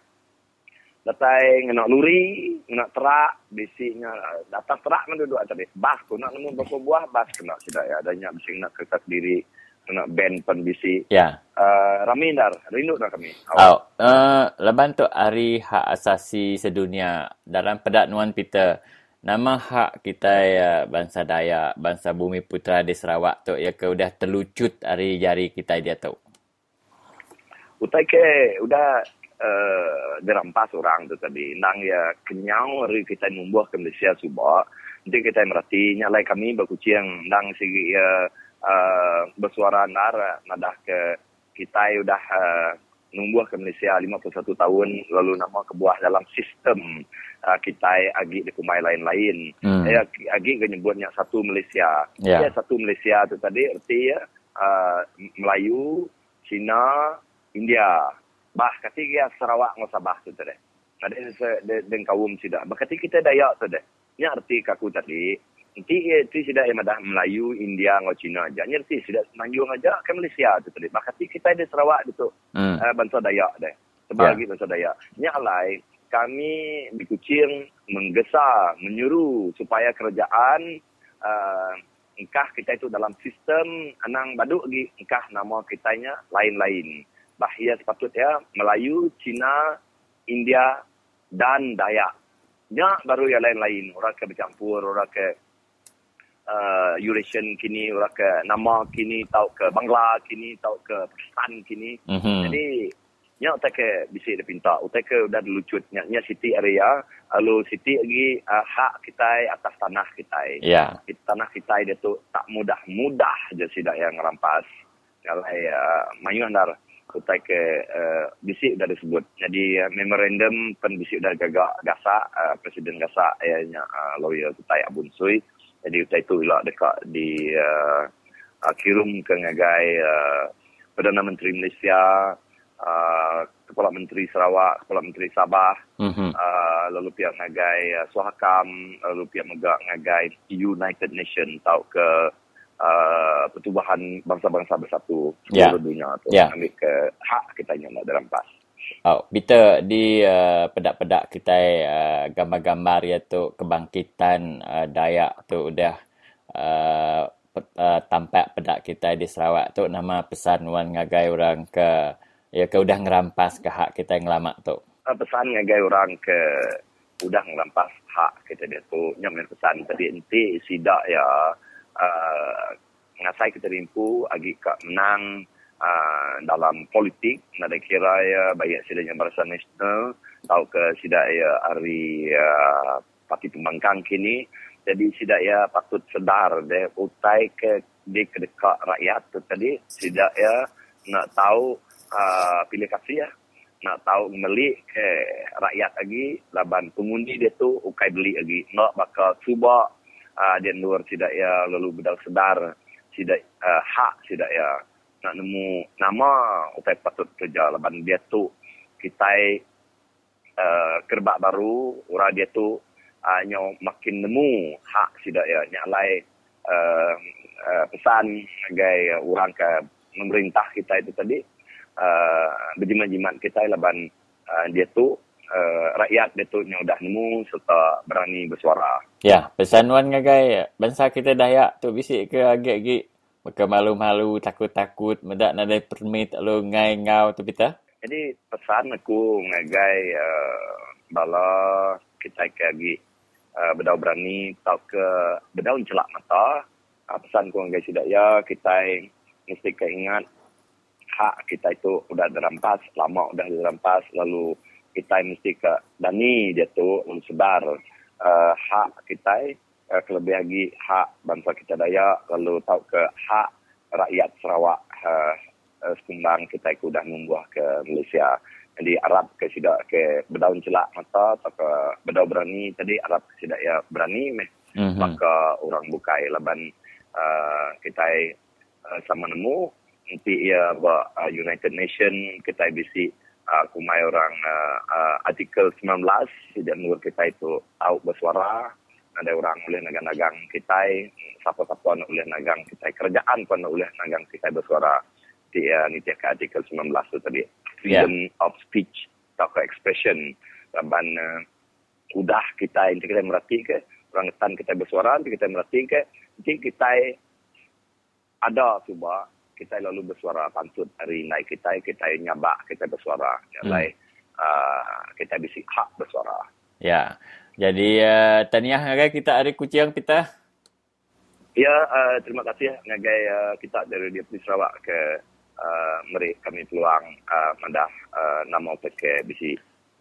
datai ngena luri, ngena terak, bisiknya datang terak mana duduk tadi. Bas tu nak nemu berapa buah bas kena sudah ya adanya bising nak kertas diri kena band pen bisi. Ya. Uh, rami dar, rindu dah kami. Oh, uh, leban tu hari hak asasi sedunia dalam pedak nuan Peter. Nama hak kita ya bangsa Dayak, bangsa Bumi Putra di Sarawak tu ya ke udah terlucut hari jari kita dia tu. Utai ke udah uh, dirampas orang tu tadi. Nang ya kenyang hari kita membuah ke Malaysia subah. Nanti kita merati nyalai kami berkucing nang segi ya uh, bersuara nar nadah ke kita sudah uh, numbuh ke Malaysia 51 tahun lalu nama kebuah dalam sistem uh, kita agi di kumai lain-lain. Hmm. Ya agi nyebutnya satu Malaysia. Yeah. Ya satu Malaysia tu tadi erti ya uh, Melayu, Cina, India bah kati dia Sarawak ngau Sabah tu tadi. Ada den kaum sida. Berkati kita Dayak tu deh. Ni arti kaku tadi. Nanti itu sida yang ada Melayu, India, ngau Cina aja. Ni arti sida Semenanjung aja ke Malaysia tu tadi. Berkati kita di Sarawak tu. Hmm. Uh, bangsa Dayak deh. Sebagai yeah. bangsa Dayak. Ni alai kami di Kuching menggesa, menyuruh supaya kerajaan uh, engkah kita itu dalam sistem anang baduk lagi engkah nama kitanya lain-lain bahaya sepatutnya Melayu, Cina, India dan Dayak. Nya baru yang lain-lain. Orang ke bercampur, orang ke uh, Eurasian kini, orang ke nama kini, tahu ke Bangla kini, tahu ke Pakistan kini. Mm-hmm. Jadi, nya utai ke bisi dia pinta utai ke udah dilucut nya nya city area lalu city lagi uh, hak kita atas tanah kita ya yeah. tanah kita dia tu tak mudah-mudah je sidak yang rampas kalau uh, mayun dar utai ke uh, bisi udah disebut jadi uh, memorandum pen bisi udah gagak gasa uh, presiden gasa ayahnya uh, lawyer utai abun sui jadi utai tu ilah dekat di uh, uh, kirim ke ngagai uh, Perdana Menteri Malaysia Uh, Kepala Menteri Sarawak, Kepala Menteri Sabah, mm-hmm. uh, lalu pihak ngagai uh, Suhakam, lalu pihak megak ngagai United Nation tau ke uh, pertubuhan bangsa-bangsa bersatu yeah. seluruh dunia tu yeah. ambil ke hak kita yang nak dalam pas. Oh, kita di uh, pedak-pedak kita uh, gambar-gambar iaitu kebangkitan uh, Dayak tu udah uh, uh, tampak pedak kita di Sarawak tu nama pesan wan ngagai orang ke ya ke udah ngerampas ke hak kita yang lama tu. Uh, pesan ngagai orang ke udah ngerampas hak kita dia tu nyamin pesan tadi enti sidak ya uh, ngasai kita rimpu agi kak menang uh, dalam politik. Nak kira ya banyak sidanya barisan nasional tahu ke sidak ya hari uh, parti pembangkang kini. Jadi sidak ya patut sedar deh utai ke di kedekat rakyat tu tadi. Sidak ya nak tahu uh, pilih kasih ya. Nak tahu beli ke rakyat lagi laban pengundi dia tu ukai beli lagi. Nak bakal cuba uh, dia luar tidak ya lalu bedal sedar tidak uh, hak tidak ya. Nak nemu nama utai patut kerja laban dia tu kita uh, kerbak baru orang dia tu uh, makin nemu hak tidak ya. Nyalai uh, uh, pesan sebagai orang ke pemerintah kita itu tadi uh, berjimat-jimat kita laban uh, dia tu uh, rakyat dia tu yang dah nemu serta berani bersuara. Ya, pesan wan ngagai bangsa kita Dayak tu bisik ke agak-agak Maka malu-malu, takut-takut, medak nak ada permit lo ngai ngau tu kita? Jadi pesan aku ngagai uh, bala kita ke lagi uh, bedau berani tau ke bedau celak mata. Uh, pesan ku ngagai sidak ya kita mesti keingat hak kita itu sudah dirampas, lama sudah dirampas, lalu kita mesti ke Dani dia tu sebar uh, hak kita, uh, kelebih lagi hak bangsa kita Dayak, lalu tahu ke hak rakyat Sarawak uh, uh, sekumbang kita itu sudah membuah ke Malaysia. Jadi Arab ke sidak ke berdaun celak mata atau ke berdaun berani tadi Arab ke sidak ya berani meh. Mm-hmm. Maka orang bukai laban uh, kita uh, sama nemu nanti ia buat uh, United Nation kita bisi uh, kumai orang uh, uh, artikel 19 dan nur kita itu tahu bersuara. Ada orang boleh nagang-nagang kita siapa-siapa nak boleh nagang kita kerajaan pun nak boleh nagang kita bersuara di uh, ni ke artikel 19 tu tadi. Freedom yeah. of speech atau expression. Laban uh, udah kita ini kita merhati ke orang ketan kita bersuara kita merhati ke nanti kita ada cuba kita lalu bersuara pantut hari naik kita kita nyabak kita bersuara. Nyalai hmm. uh, kita bisi hak bersuara. Ya. Jadi uh, tahniah ngagai kita hari kucing kita? Ya uh, terima kasih ngagai uh, kita dari dia di Sarawak ke uh, meri kami peluang uh, mendah uh, nama ke bisi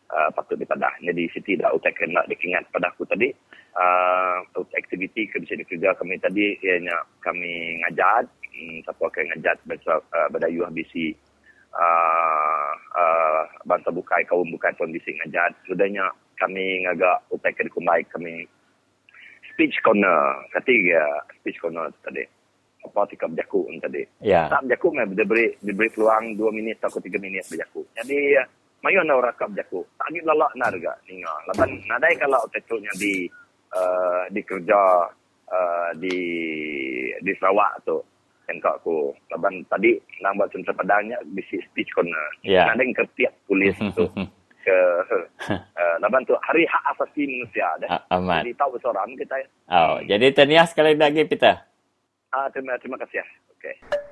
uh, patut dipadah. Jadi siti dah utek nak dikingat pada aku tadi. Uh, aktiviti ke dikerja kami tadi ianya kami ngajat Hmm, siapa akan ngajat uh, berdayuh bisi uh, uh, bangsa bukai kaum bukai pun bisi ngajat sudahnya kami ngagak utai ke dikumbai kami speech corner. Ketiga speech corner tadi. Apa tikap jaku tadi. Yeah. tak jaku meh diberi diberi peluang 2 minit atau 3 minit berjaku jadi uh, mayu na ora kap jaku tak ni lalak na juga ninga laban nadai kalau tetunya di uh, di kerja uh, di di Sarawak tu yang aku. Laban tadi nang buat contoh padangnya bisi speech corner. Yeah. yang ketiak tulis tu. Ke uh, laban tu hari hak asasi manusia dah aman. Jadi tahu seorang kita. Oh jadi tahniah sekali lagi Peter. Ah terima terima kasih. Ya okey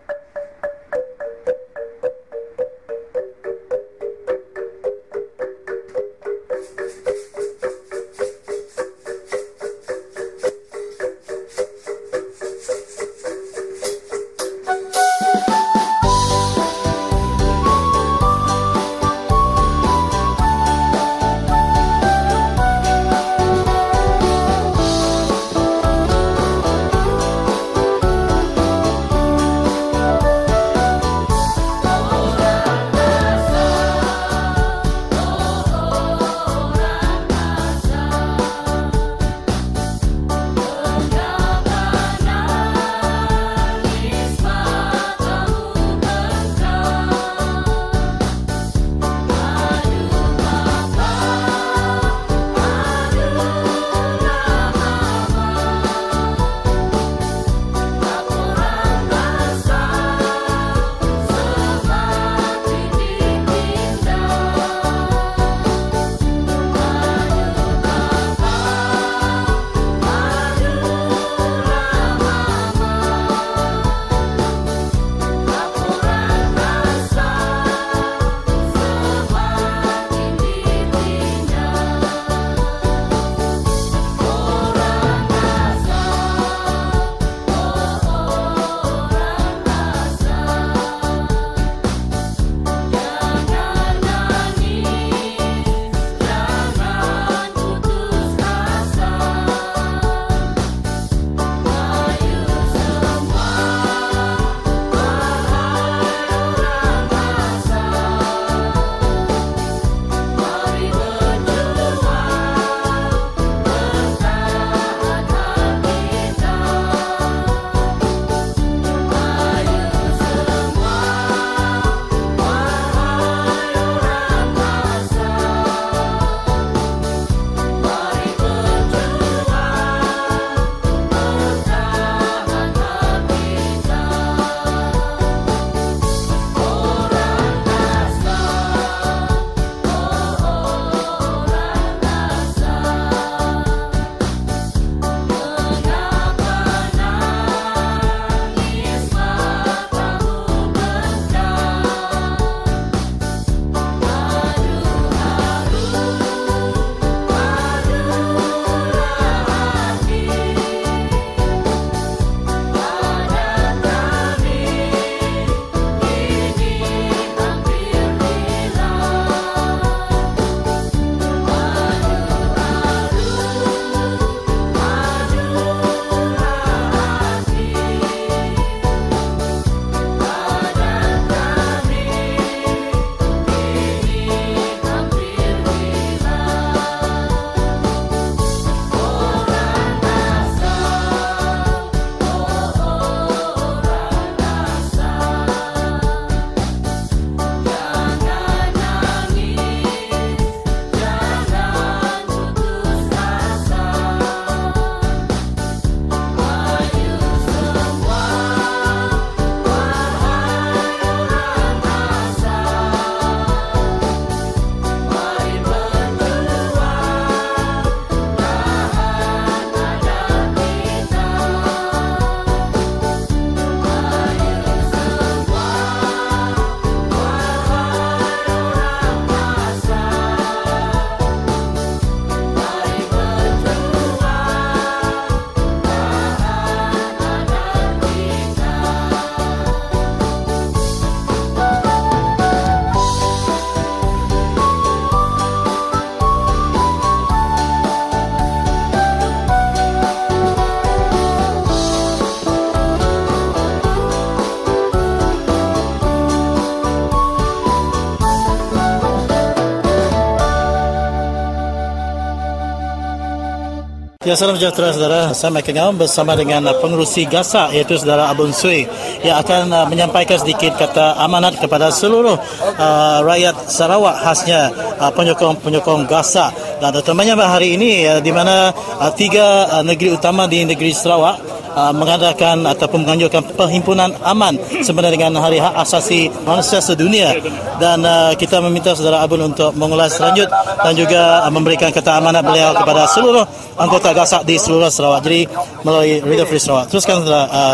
Ya, salam sejahtera saudara. Saya Mike Ngam bersama dengan uh, pengurusi GASA iaitu saudara Abun Sui yang akan uh, menyampaikan sedikit kata amanat kepada seluruh uh, rakyat Sarawak khasnya uh, penyokong-penyokong GASA. Dan terutamanya hari ini uh, di mana uh, tiga uh, negeri utama di negeri Sarawak uh, mengadakan ataupun menganjurkan perhimpunan aman sebenarnya dengan Hari Hak Asasi Manusia Sedunia dan uh, kita meminta saudara Abun untuk mengulas lanjut dan juga uh, memberikan kata amanat beliau kepada seluruh anggota gasak di seluruh Sarawak. Jadi melalui Radio Free Sarawak. Teruskan saudara uh,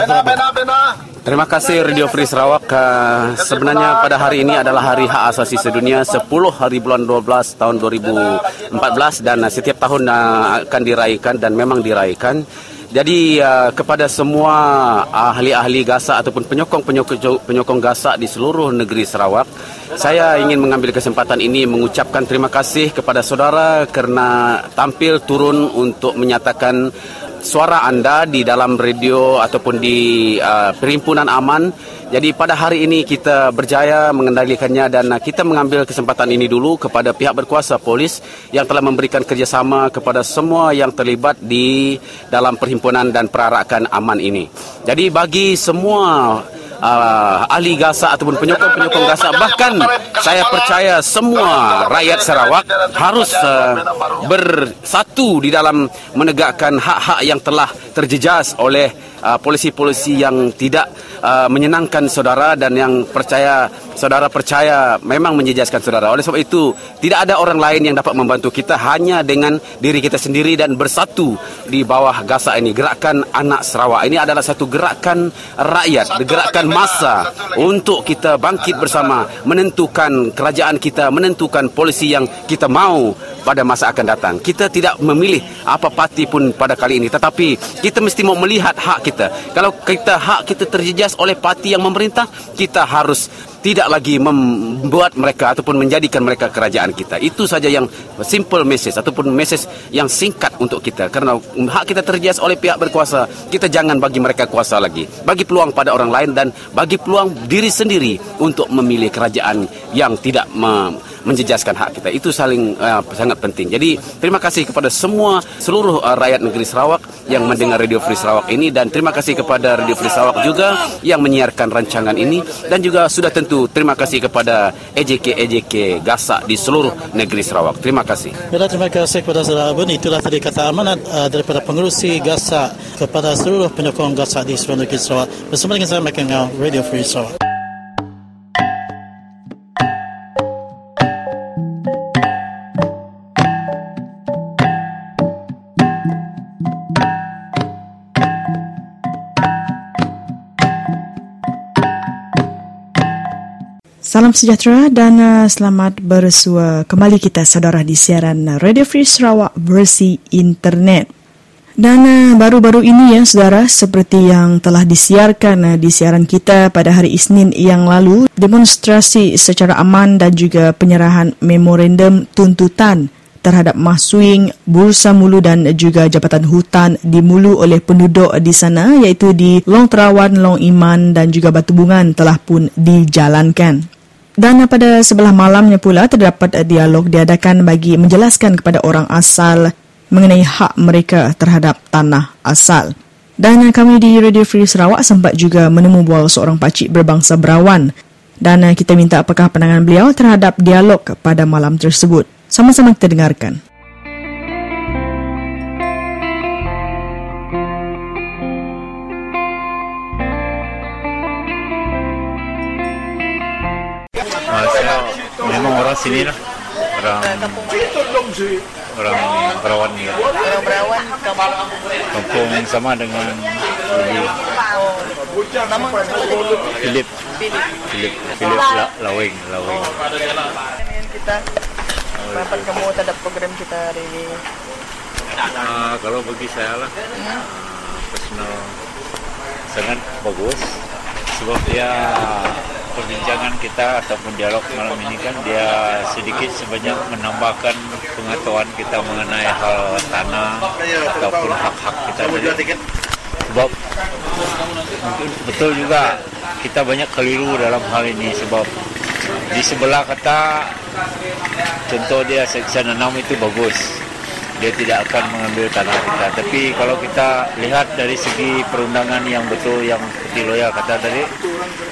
Terima kasih Radio Free Sarawak. Uh, sebenarnya pada hari ini adalah Hari Hak Asasi Sedunia 10 hari bulan 12 tahun 2014 dan uh, setiap tahun uh, akan diraihkan dan memang diraihkan. Jadi uh, kepada semua ahli-ahli gasak ataupun penyokong-penyokong penyokong gasak di seluruh negeri Sarawak, saya ingin mengambil kesempatan ini mengucapkan terima kasih kepada saudara kerana tampil turun untuk menyatakan suara anda di dalam radio ataupun di uh, perhimpunan aman. Jadi pada hari ini kita berjaya mengendalikannya dan uh, kita mengambil kesempatan ini dulu kepada pihak berkuasa polis yang telah memberikan kerjasama kepada semua yang terlibat di dalam perhimpunan dan perarakan aman ini. Jadi bagi semua uh, ahli gasak ataupun penyokong-penyokong gasak. Bahkan saya percaya semua rakyat Sarawak harus uh, bersatu di dalam menegakkan hak-hak yang telah terjejas oleh uh, polisi-polisi yang tidak uh, menyenangkan saudara dan yang percaya saudara percaya memang menjejaskan saudara. Oleh sebab itu, tidak ada orang lain yang dapat membantu kita hanya dengan diri kita sendiri dan bersatu di bawah gasak ini. Gerakan Anak Sarawak ini adalah satu gerakan rakyat, gerakan masa untuk kita bangkit bersama menentukan kerajaan kita, menentukan polisi yang kita mau pada masa akan datang. Kita tidak memilih apa parti pun pada kali ini, tetapi kita mesti mau melihat hak kita. Kalau kita hak kita terjejas oleh parti yang memerintah, kita harus tidak lagi membuat mereka ataupun menjadikan mereka kerajaan kita. Itu saja yang simple message ataupun message yang singkat untuk kita. Karena hak kita terjejas oleh pihak berkuasa, kita jangan bagi mereka kuasa lagi. Bagi peluang pada orang lain dan bagi peluang diri sendiri untuk memilih kerajaan yang tidak menjejaskan hak kita. Itu saling uh, sangat penting. Jadi terima kasih kepada semua seluruh uh, rakyat negeri Sarawak yang mendengar Radio Free Sarawak ini dan terima kasih kepada Radio Free Sarawak juga yang menyiarkan rancangan ini dan juga sudah tentu itu terima kasih kepada EJK-EJK Gasak di seluruh negeri Sarawak. Terima kasih. Ya, terima kasih kepada saudara Abun. Itulah tadi kata amanat uh, daripada pengurusi Gasak kepada seluruh penyokong Gasak di seluruh negeri Sarawak. Bersama dengan saya, Michael Ngau, Radio Free Sarawak. Salam sejahtera dan uh, selamat bersua kembali kita saudara di siaran Radio Free Sarawak versi internet. Dan uh, baru-baru ini ya saudara seperti yang telah disiarkan uh, di siaran kita pada hari Isnin yang lalu demonstrasi secara aman dan juga penyerahan memorandum tuntutan terhadap Mahsuing, Bursa Mulu dan juga Jabatan Hutan dimulu oleh penduduk di sana iaitu di Long Terawan, Long Iman dan juga Batu Bungan telah pun dijalankan. Dan pada sebelah malamnya pula terdapat dialog diadakan bagi menjelaskan kepada orang asal mengenai hak mereka terhadap tanah asal. Dan kami di Radio Free Sarawak sempat juga menemu bual seorang pakcik berbangsa Berawan. Dan kita minta apakah pandangan beliau terhadap dialog pada malam tersebut. Sama-sama kita dengarkan. Sini lah. Orang orang perawan ni lah. orang perawan kampung sama dengan Uli nama Philip. Philip. Philip La, Lawing Lawing. Kita dapat kamu terhadap program kita hari ini? Uh, kalau bagi saya lah uh, personal sangat bagus sebab dia perbincangan kita ataupun dialog malam ini kan dia sedikit sebanyak menambahkan pengetahuan kita mengenai hal tanah ataupun hak-hak kita. Sebab mungkin betul juga kita banyak keliru dalam hal ini. Sebab di sebelah kata contoh dia seksa nanam itu bagus dia tidak akan mengambil tanah kita. Tapi kalau kita lihat dari segi perundangan yang betul yang seperti Loya kata tadi,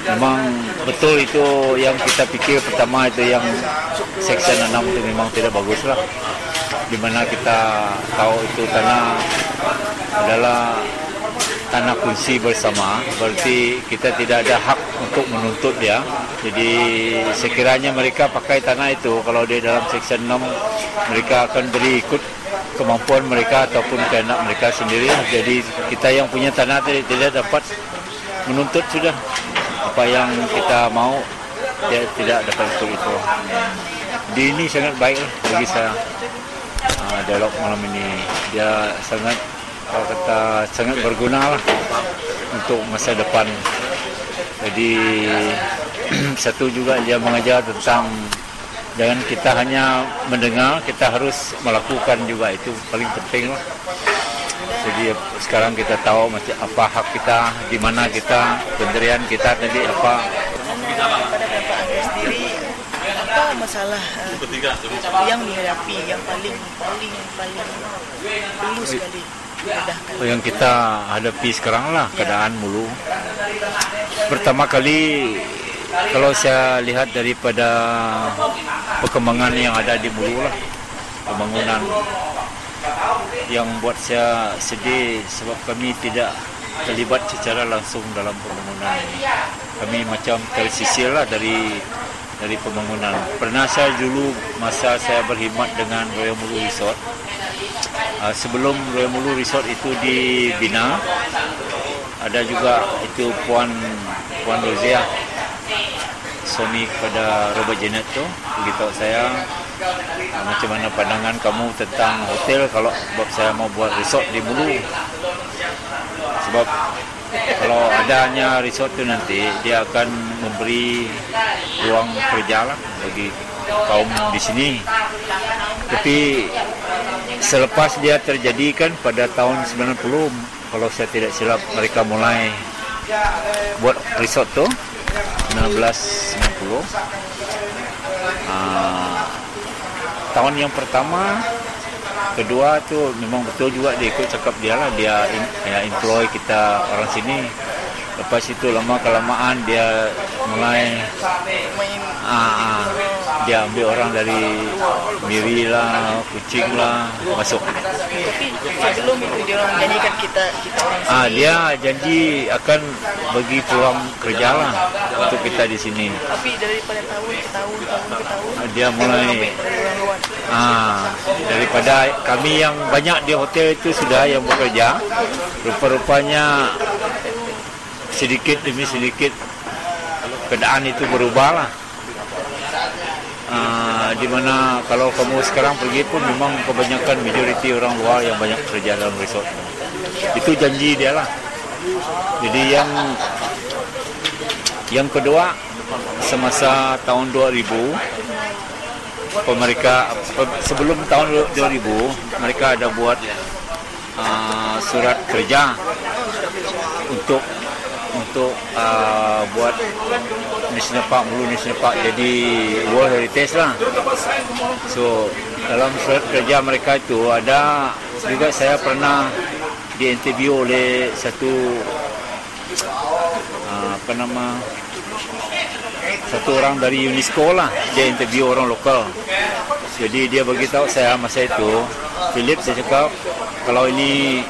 memang betul itu yang kita pikir pertama itu yang Section 6 itu memang tidak bagus lah. Di mana kita tahu itu tanah adalah tanah kunci bersama. Berarti kita tidak ada hak untuk menuntut dia. Jadi sekiranya mereka pakai tanah itu kalau dia dalam section 6 mereka akan beri ikut kemampuan mereka ataupun kehendak mereka sendiri. Jadi kita yang punya tanah tidak, tidak dapat menuntut sudah. Apa yang kita mau dia tidak dapat ikut itu. Di ini sangat baik bagi saya. Uh, dialog malam ini. Dia sangat kalau kata sangat berguna lah untuk masa depan. Jadi satu juga dia mengajar tentang jangan kita hanya mendengar, kita harus melakukan juga itu paling penting lah. Jadi sekarang kita tahu macam apa hak kita, di mana kita, pendirian kita tadi apa. apa masalah uh, yang dihadapi yang paling paling paling dulu sekali yang kita hadapi sekarang lah keadaan mulu. Pertama kali kalau saya lihat daripada perkembangan yang ada di mulu lah pembangunan yang buat saya sedih sebab kami tidak terlibat secara langsung dalam pembangunan ini. Kami macam tersisir lah dari dari pembangunan. Pernah saya dulu masa saya berkhidmat dengan Royal Mulu Resort, uh, sebelum Royal Mulu Resort itu dibina ada juga itu Puan Puan Rozia suami kepada Robert Janet tu beritahu saya uh, macam mana pandangan kamu tentang hotel kalau sebab saya mau buat resort di Mulu. Sebab kalau adanya resort tu nanti dia akan memberi ruang kerja lah bagi kaum di sini. Tapi selepas dia terjadi kan pada tahun 90 kalau saya tidak silap mereka mulai buat resort tu 1990 uh, tahun yang pertama kedua tu memang betul juga dia ikut cakap dia lah dia ya, employ kita orang sini lepas itu lama kelamaan dia mulai ah, dia ambil orang dari miri lah kucing lah masuk. Tapi sebelum itu dia orang janjikan kita kita orang sini ah dia janji akan bagi peluang kerja lah untuk kita di sini. Tapi daripada tahun ke tahun tahun ke tahun dia mulai ah daripada kami yang banyak di hotel itu sudah yang bekerja. Rupa-rupanya sedikit demi sedikit keadaan itu berubah lah. Uh, di mana kalau kamu sekarang pergi pun memang kebanyakan majoriti orang luar yang banyak kerja dalam resort. Itu janji dia lah. Jadi yang yang kedua semasa tahun 2000 mereka sebelum tahun 2000 mereka ada buat uh, surat kerja untuk untuk uh, buat National Park Mulu National Park jadi World Heritage lah. So dalam surat kerja mereka itu ada juga saya pernah diinterview oleh satu uh, apa nama satu orang dari UNESCO lah dia interview orang lokal jadi dia bagi tahu saya masa itu Philip dia cakap kalau ini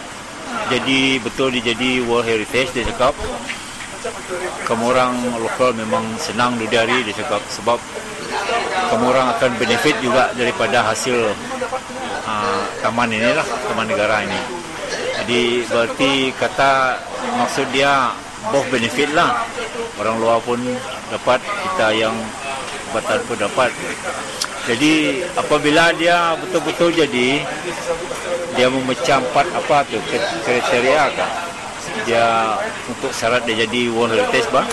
jadi betul dia jadi World Heritage dia cakap. Kamu orang lokal memang senang dudari dia cakap. Sebab kamu orang akan benefit juga daripada hasil uh, taman ini lah taman negara ini. Jadi berarti kata maksud dia both benefit lah. Orang luar pun dapat kita yang batan pun dapat. Jadi apabila dia betul-betul jadi dia memecah empat apa tu kriteria kan dia untuk syarat dia jadi World Heritage bah.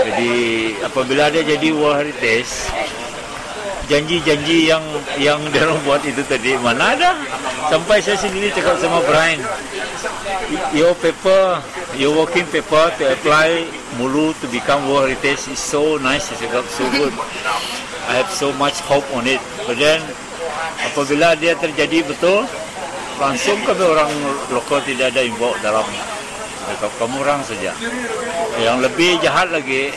Jadi apabila dia jadi World Heritage janji-janji yang yang dia buat itu tadi mana ada. Sampai saya sendiri cakap sama Brian. Your paper your working paper to apply Mulu to become World Heritage is so nice. Saya cakap so good. I have so much hope on it. But then apabila dia terjadi betul langsung kami orang lokal tidak ada involved dalam kamu orang saja. Yang lebih jahat lagi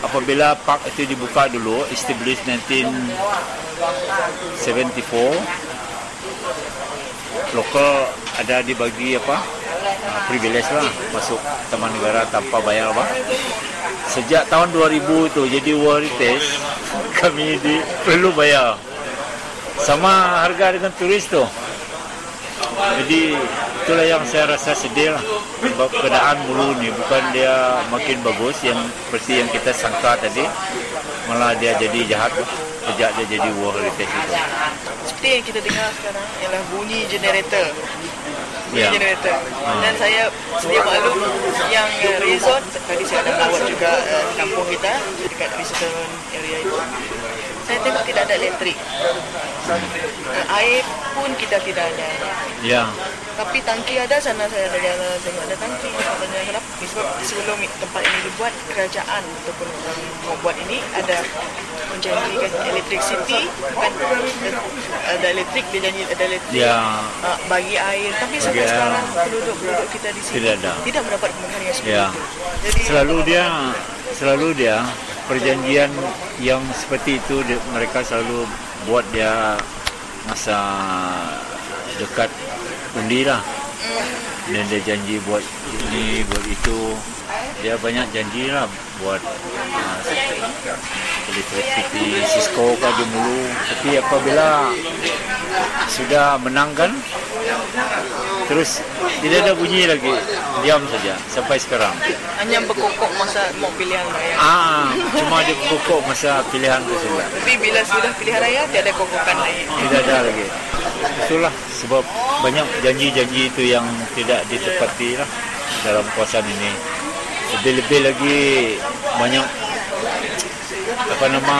apabila park itu dibuka dulu established 1974 lokal ada dibagi apa? Uh, privilege lah masuk taman negara tanpa bayar apa. Sejak tahun 2000 itu jadi World Heritage kami di perlu bayar sama harga dengan turis tu. Jadi itulah yang saya rasa sedih lah. Sebab keadaan mulu ni bukan dia makin bagus yang seperti yang kita sangka tadi. Malah dia jadi jahat sejak dia jadi World Heritage itu seperti yang kita dengar sekarang ialah bunyi generator. Bunyi Ya. generator. Dan saya sedia maklum yang uh, resort tadi saya ada melawat juga uh, kampung kita dekat resettlement area itu saya tengok tidak ada elektrik uh, air pun kita tidak ada ya tapi tangki ada sana saya ada jalan tengok ada tangki katanya kenapa sebab sebelum tempat ini dibuat kerajaan ataupun orang membuat ini ada menjanjikan electricity kan ada elektrik dia janji ada elektrik Ya. uh, bagi air tapi sampai air. sekarang penduduk-penduduk kita di sini Tidak ada. tidak mendapat pembayaran yang seperti Ya. itu jadi Selalu dia selalu dia perjanjian yang seperti itu dia, mereka selalu buat dia masa dekat undi lah. Dan dia janji buat ini, buat itu. Dia banyak janji lah buat uh, electricity, Cisco kan dia mulu. Tapi apabila sudah menangkan, terus tidak ada bunyi lagi. Diam saja sampai sekarang. hanya berkokok masa mau pilihan raya Ah, cuma dia pokok masa pilihan tu saja. tapi bila sudah pilihan raya tiada kokokan lagi Tidak ada lagi. Itulah sebab banyak janji-janji itu yang tidak ditepati lah dalam kawasan ini. Lebih-lebih lagi banyak apa nama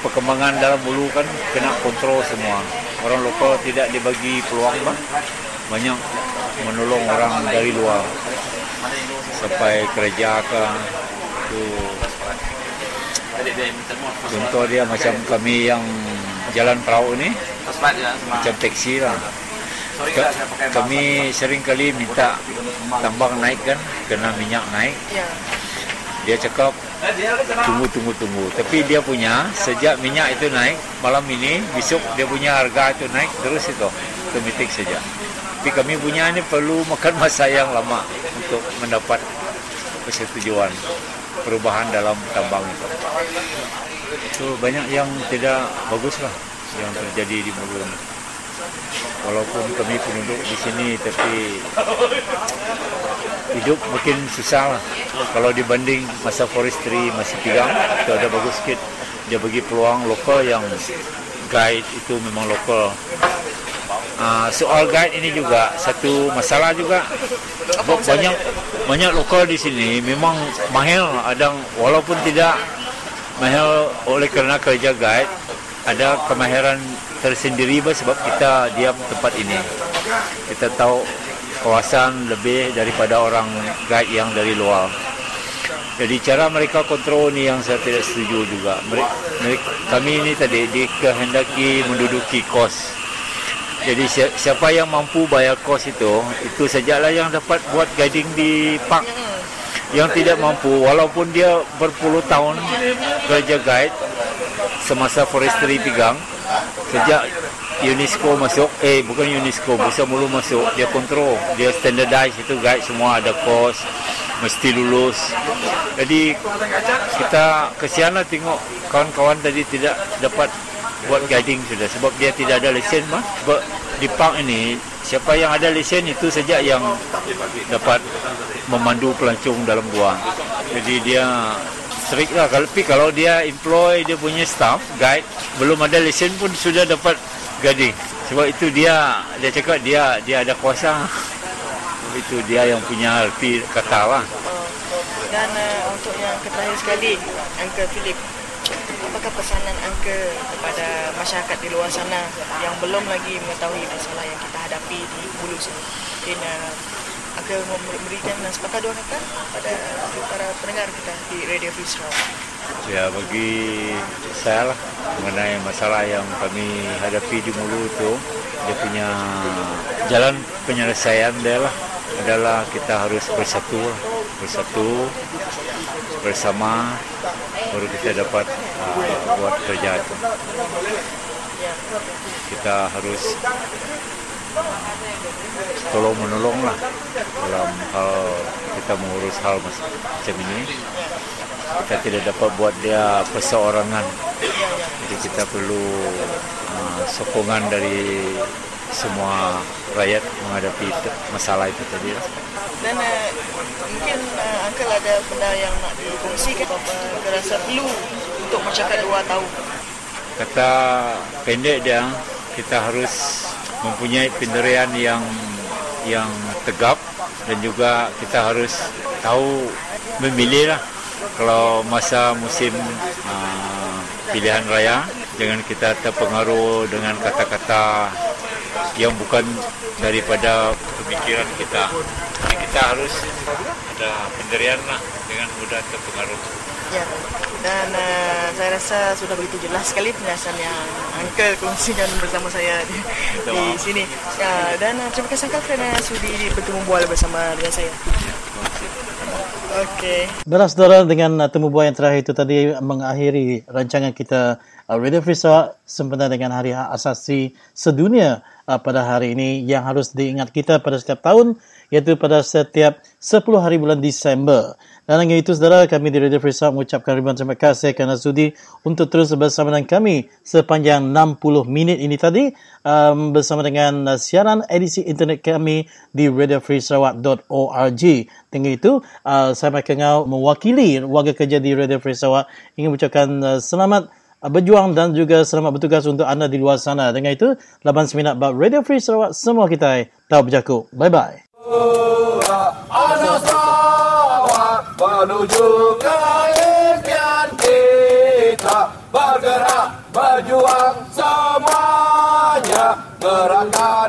perkembangan dalam bulu kan kena kontrol semua. Orang lokal tidak dibagi peluang bang. Banyak menolong orang dari luar sampai kerja ke tu contoh dia macam kami yang jalan perahu ni macam taksi lah kami sering kali minta tambang naik kan kena minyak naik. Ya. Dia cakap tunggu tunggu tunggu. Tapi dia punya sejak minyak itu naik malam ini besok dia punya harga itu naik terus itu. Otomatik saja tapi kami punya ini perlu makan masa yang lama untuk mendapat persetujuan perubahan dalam tambang itu. Itu banyak yang tidak bagus lah yang terjadi di Mulu ini walaupun kami penduduk di sini tapi hidup mungkin susah lah. Kalau dibanding masa forestry masih pegang itu ada bagus sikit. Dia bagi peluang lokal yang guide itu memang lokal. Uh, soal guide ini juga satu masalah juga. Banyak banyak lokal di sini memang mahal ada walaupun tidak mahal oleh kerana kerja guide ada kemahiran tersendiri sebab kita diam tempat ini. Kita tahu kawasan lebih daripada orang guide yang dari luar. Jadi cara mereka kontrol ni yang saya tidak setuju juga. Mereka, kami ini tadi dikehendaki menduduki kos. Jadi si- siapa yang mampu bayar kos itu itu sajalah yang dapat buat guiding di park. Yang tidak mampu walaupun dia berpuluh tahun kerja guide semasa forestry pegang sejak UNESCO masuk eh bukan UNESCO Bursa Mulu masuk dia kontrol dia standardize itu guide semua ada kos mesti lulus. Jadi kita kesianlah tengok kawan-kawan tadi tidak dapat buat guiding sudah sebab dia tidak ada lesen mah. Sebab di park ini siapa yang ada lesen itu saja yang dapat memandu pelancong dalam gua. Jadi dia strict lah. Kalau- tapi kalau dia employ dia punya staff guide belum ada lesen pun sudah dapat guiding sebab itu dia dia cakap dia dia ada kuasa. Itu dia yang punya arti kata lah. Dan uh, untuk yang terakhir sekali, Uncle Philip, apakah pesanan Uncle kepada masyarakat di luar sana yang belum lagi mengetahui masalah yang kita hadapi di Hulu sini? Mungkin uh, akan memberikan sepatah dua kata pada para pendengar kita di Radio Free Sarawak. Ya, bagi saya lah mengenai masalah yang kami hadapi di Mulu itu, dia punya jalan penyelesaian dia lah adalah kita harus bersatu lah. bersatu bersama baru kita dapat uh, buat kerja itu. Kita harus tolong menolong lah dalam hal kita mengurus hal macam ini. Kita tidak dapat buat dia perseorangan. Jadi kita perlu uh, sokongan dari semua rakyat menghadapi masalah itu tadi lah. dan uh, mungkin uh, Uncle ada benda yang nak dikongsikan apa rasa perlu untuk masyarakat dua tahu kata pendek dia kita harus mempunyai pendirian yang yang tegap dan juga kita harus tahu memilih lah. Kalau masa musim uh, pilihan raya jangan kita terpengaruh dengan kata-kata yang bukan daripada pemikiran kita. Jadi kita harus ada pendirian lah dengan mudah terpengaruh. Ya, dan uh, saya rasa sudah begitu jelas sekali penjelasan yang Uncle kongsikan bersama saya di, di sini. Uh, dan uh, terima kasih Uncle kerana sudi bertemu bual bersama dengan saya. Okey. Baiklah saudara dengan uh, temu bual yang terakhir itu tadi mengakhiri rancangan kita uh, Radio Free Sarawak sempena dengan Hari Hak Asasi Sedunia uh, pada hari ini yang harus diingat kita pada setiap tahun iaitu pada setiap 10 hari bulan Disember. Dan dengan itu, saudara, kami di Radio Free Sarawak mengucapkan ribuan terima kasih kerana sudi untuk terus bersama dengan kami sepanjang 60 minit ini tadi um, bersama dengan uh, siaran edisi internet kami di radiofreesarawak.org. Dengan itu, uh, saya Michael Ngau mewakili warga kerja di Radio Free Sarawak ingin mengucapkan uh, selamat uh, berjuang dan juga selamat bertugas untuk anda di luar sana. Dengan itu, laban seminat Radio Free Sarawak, semua kita tahu berjaku. Bye-bye. Menuju ke impian kita bergerak berjuang semuanya. Gerakan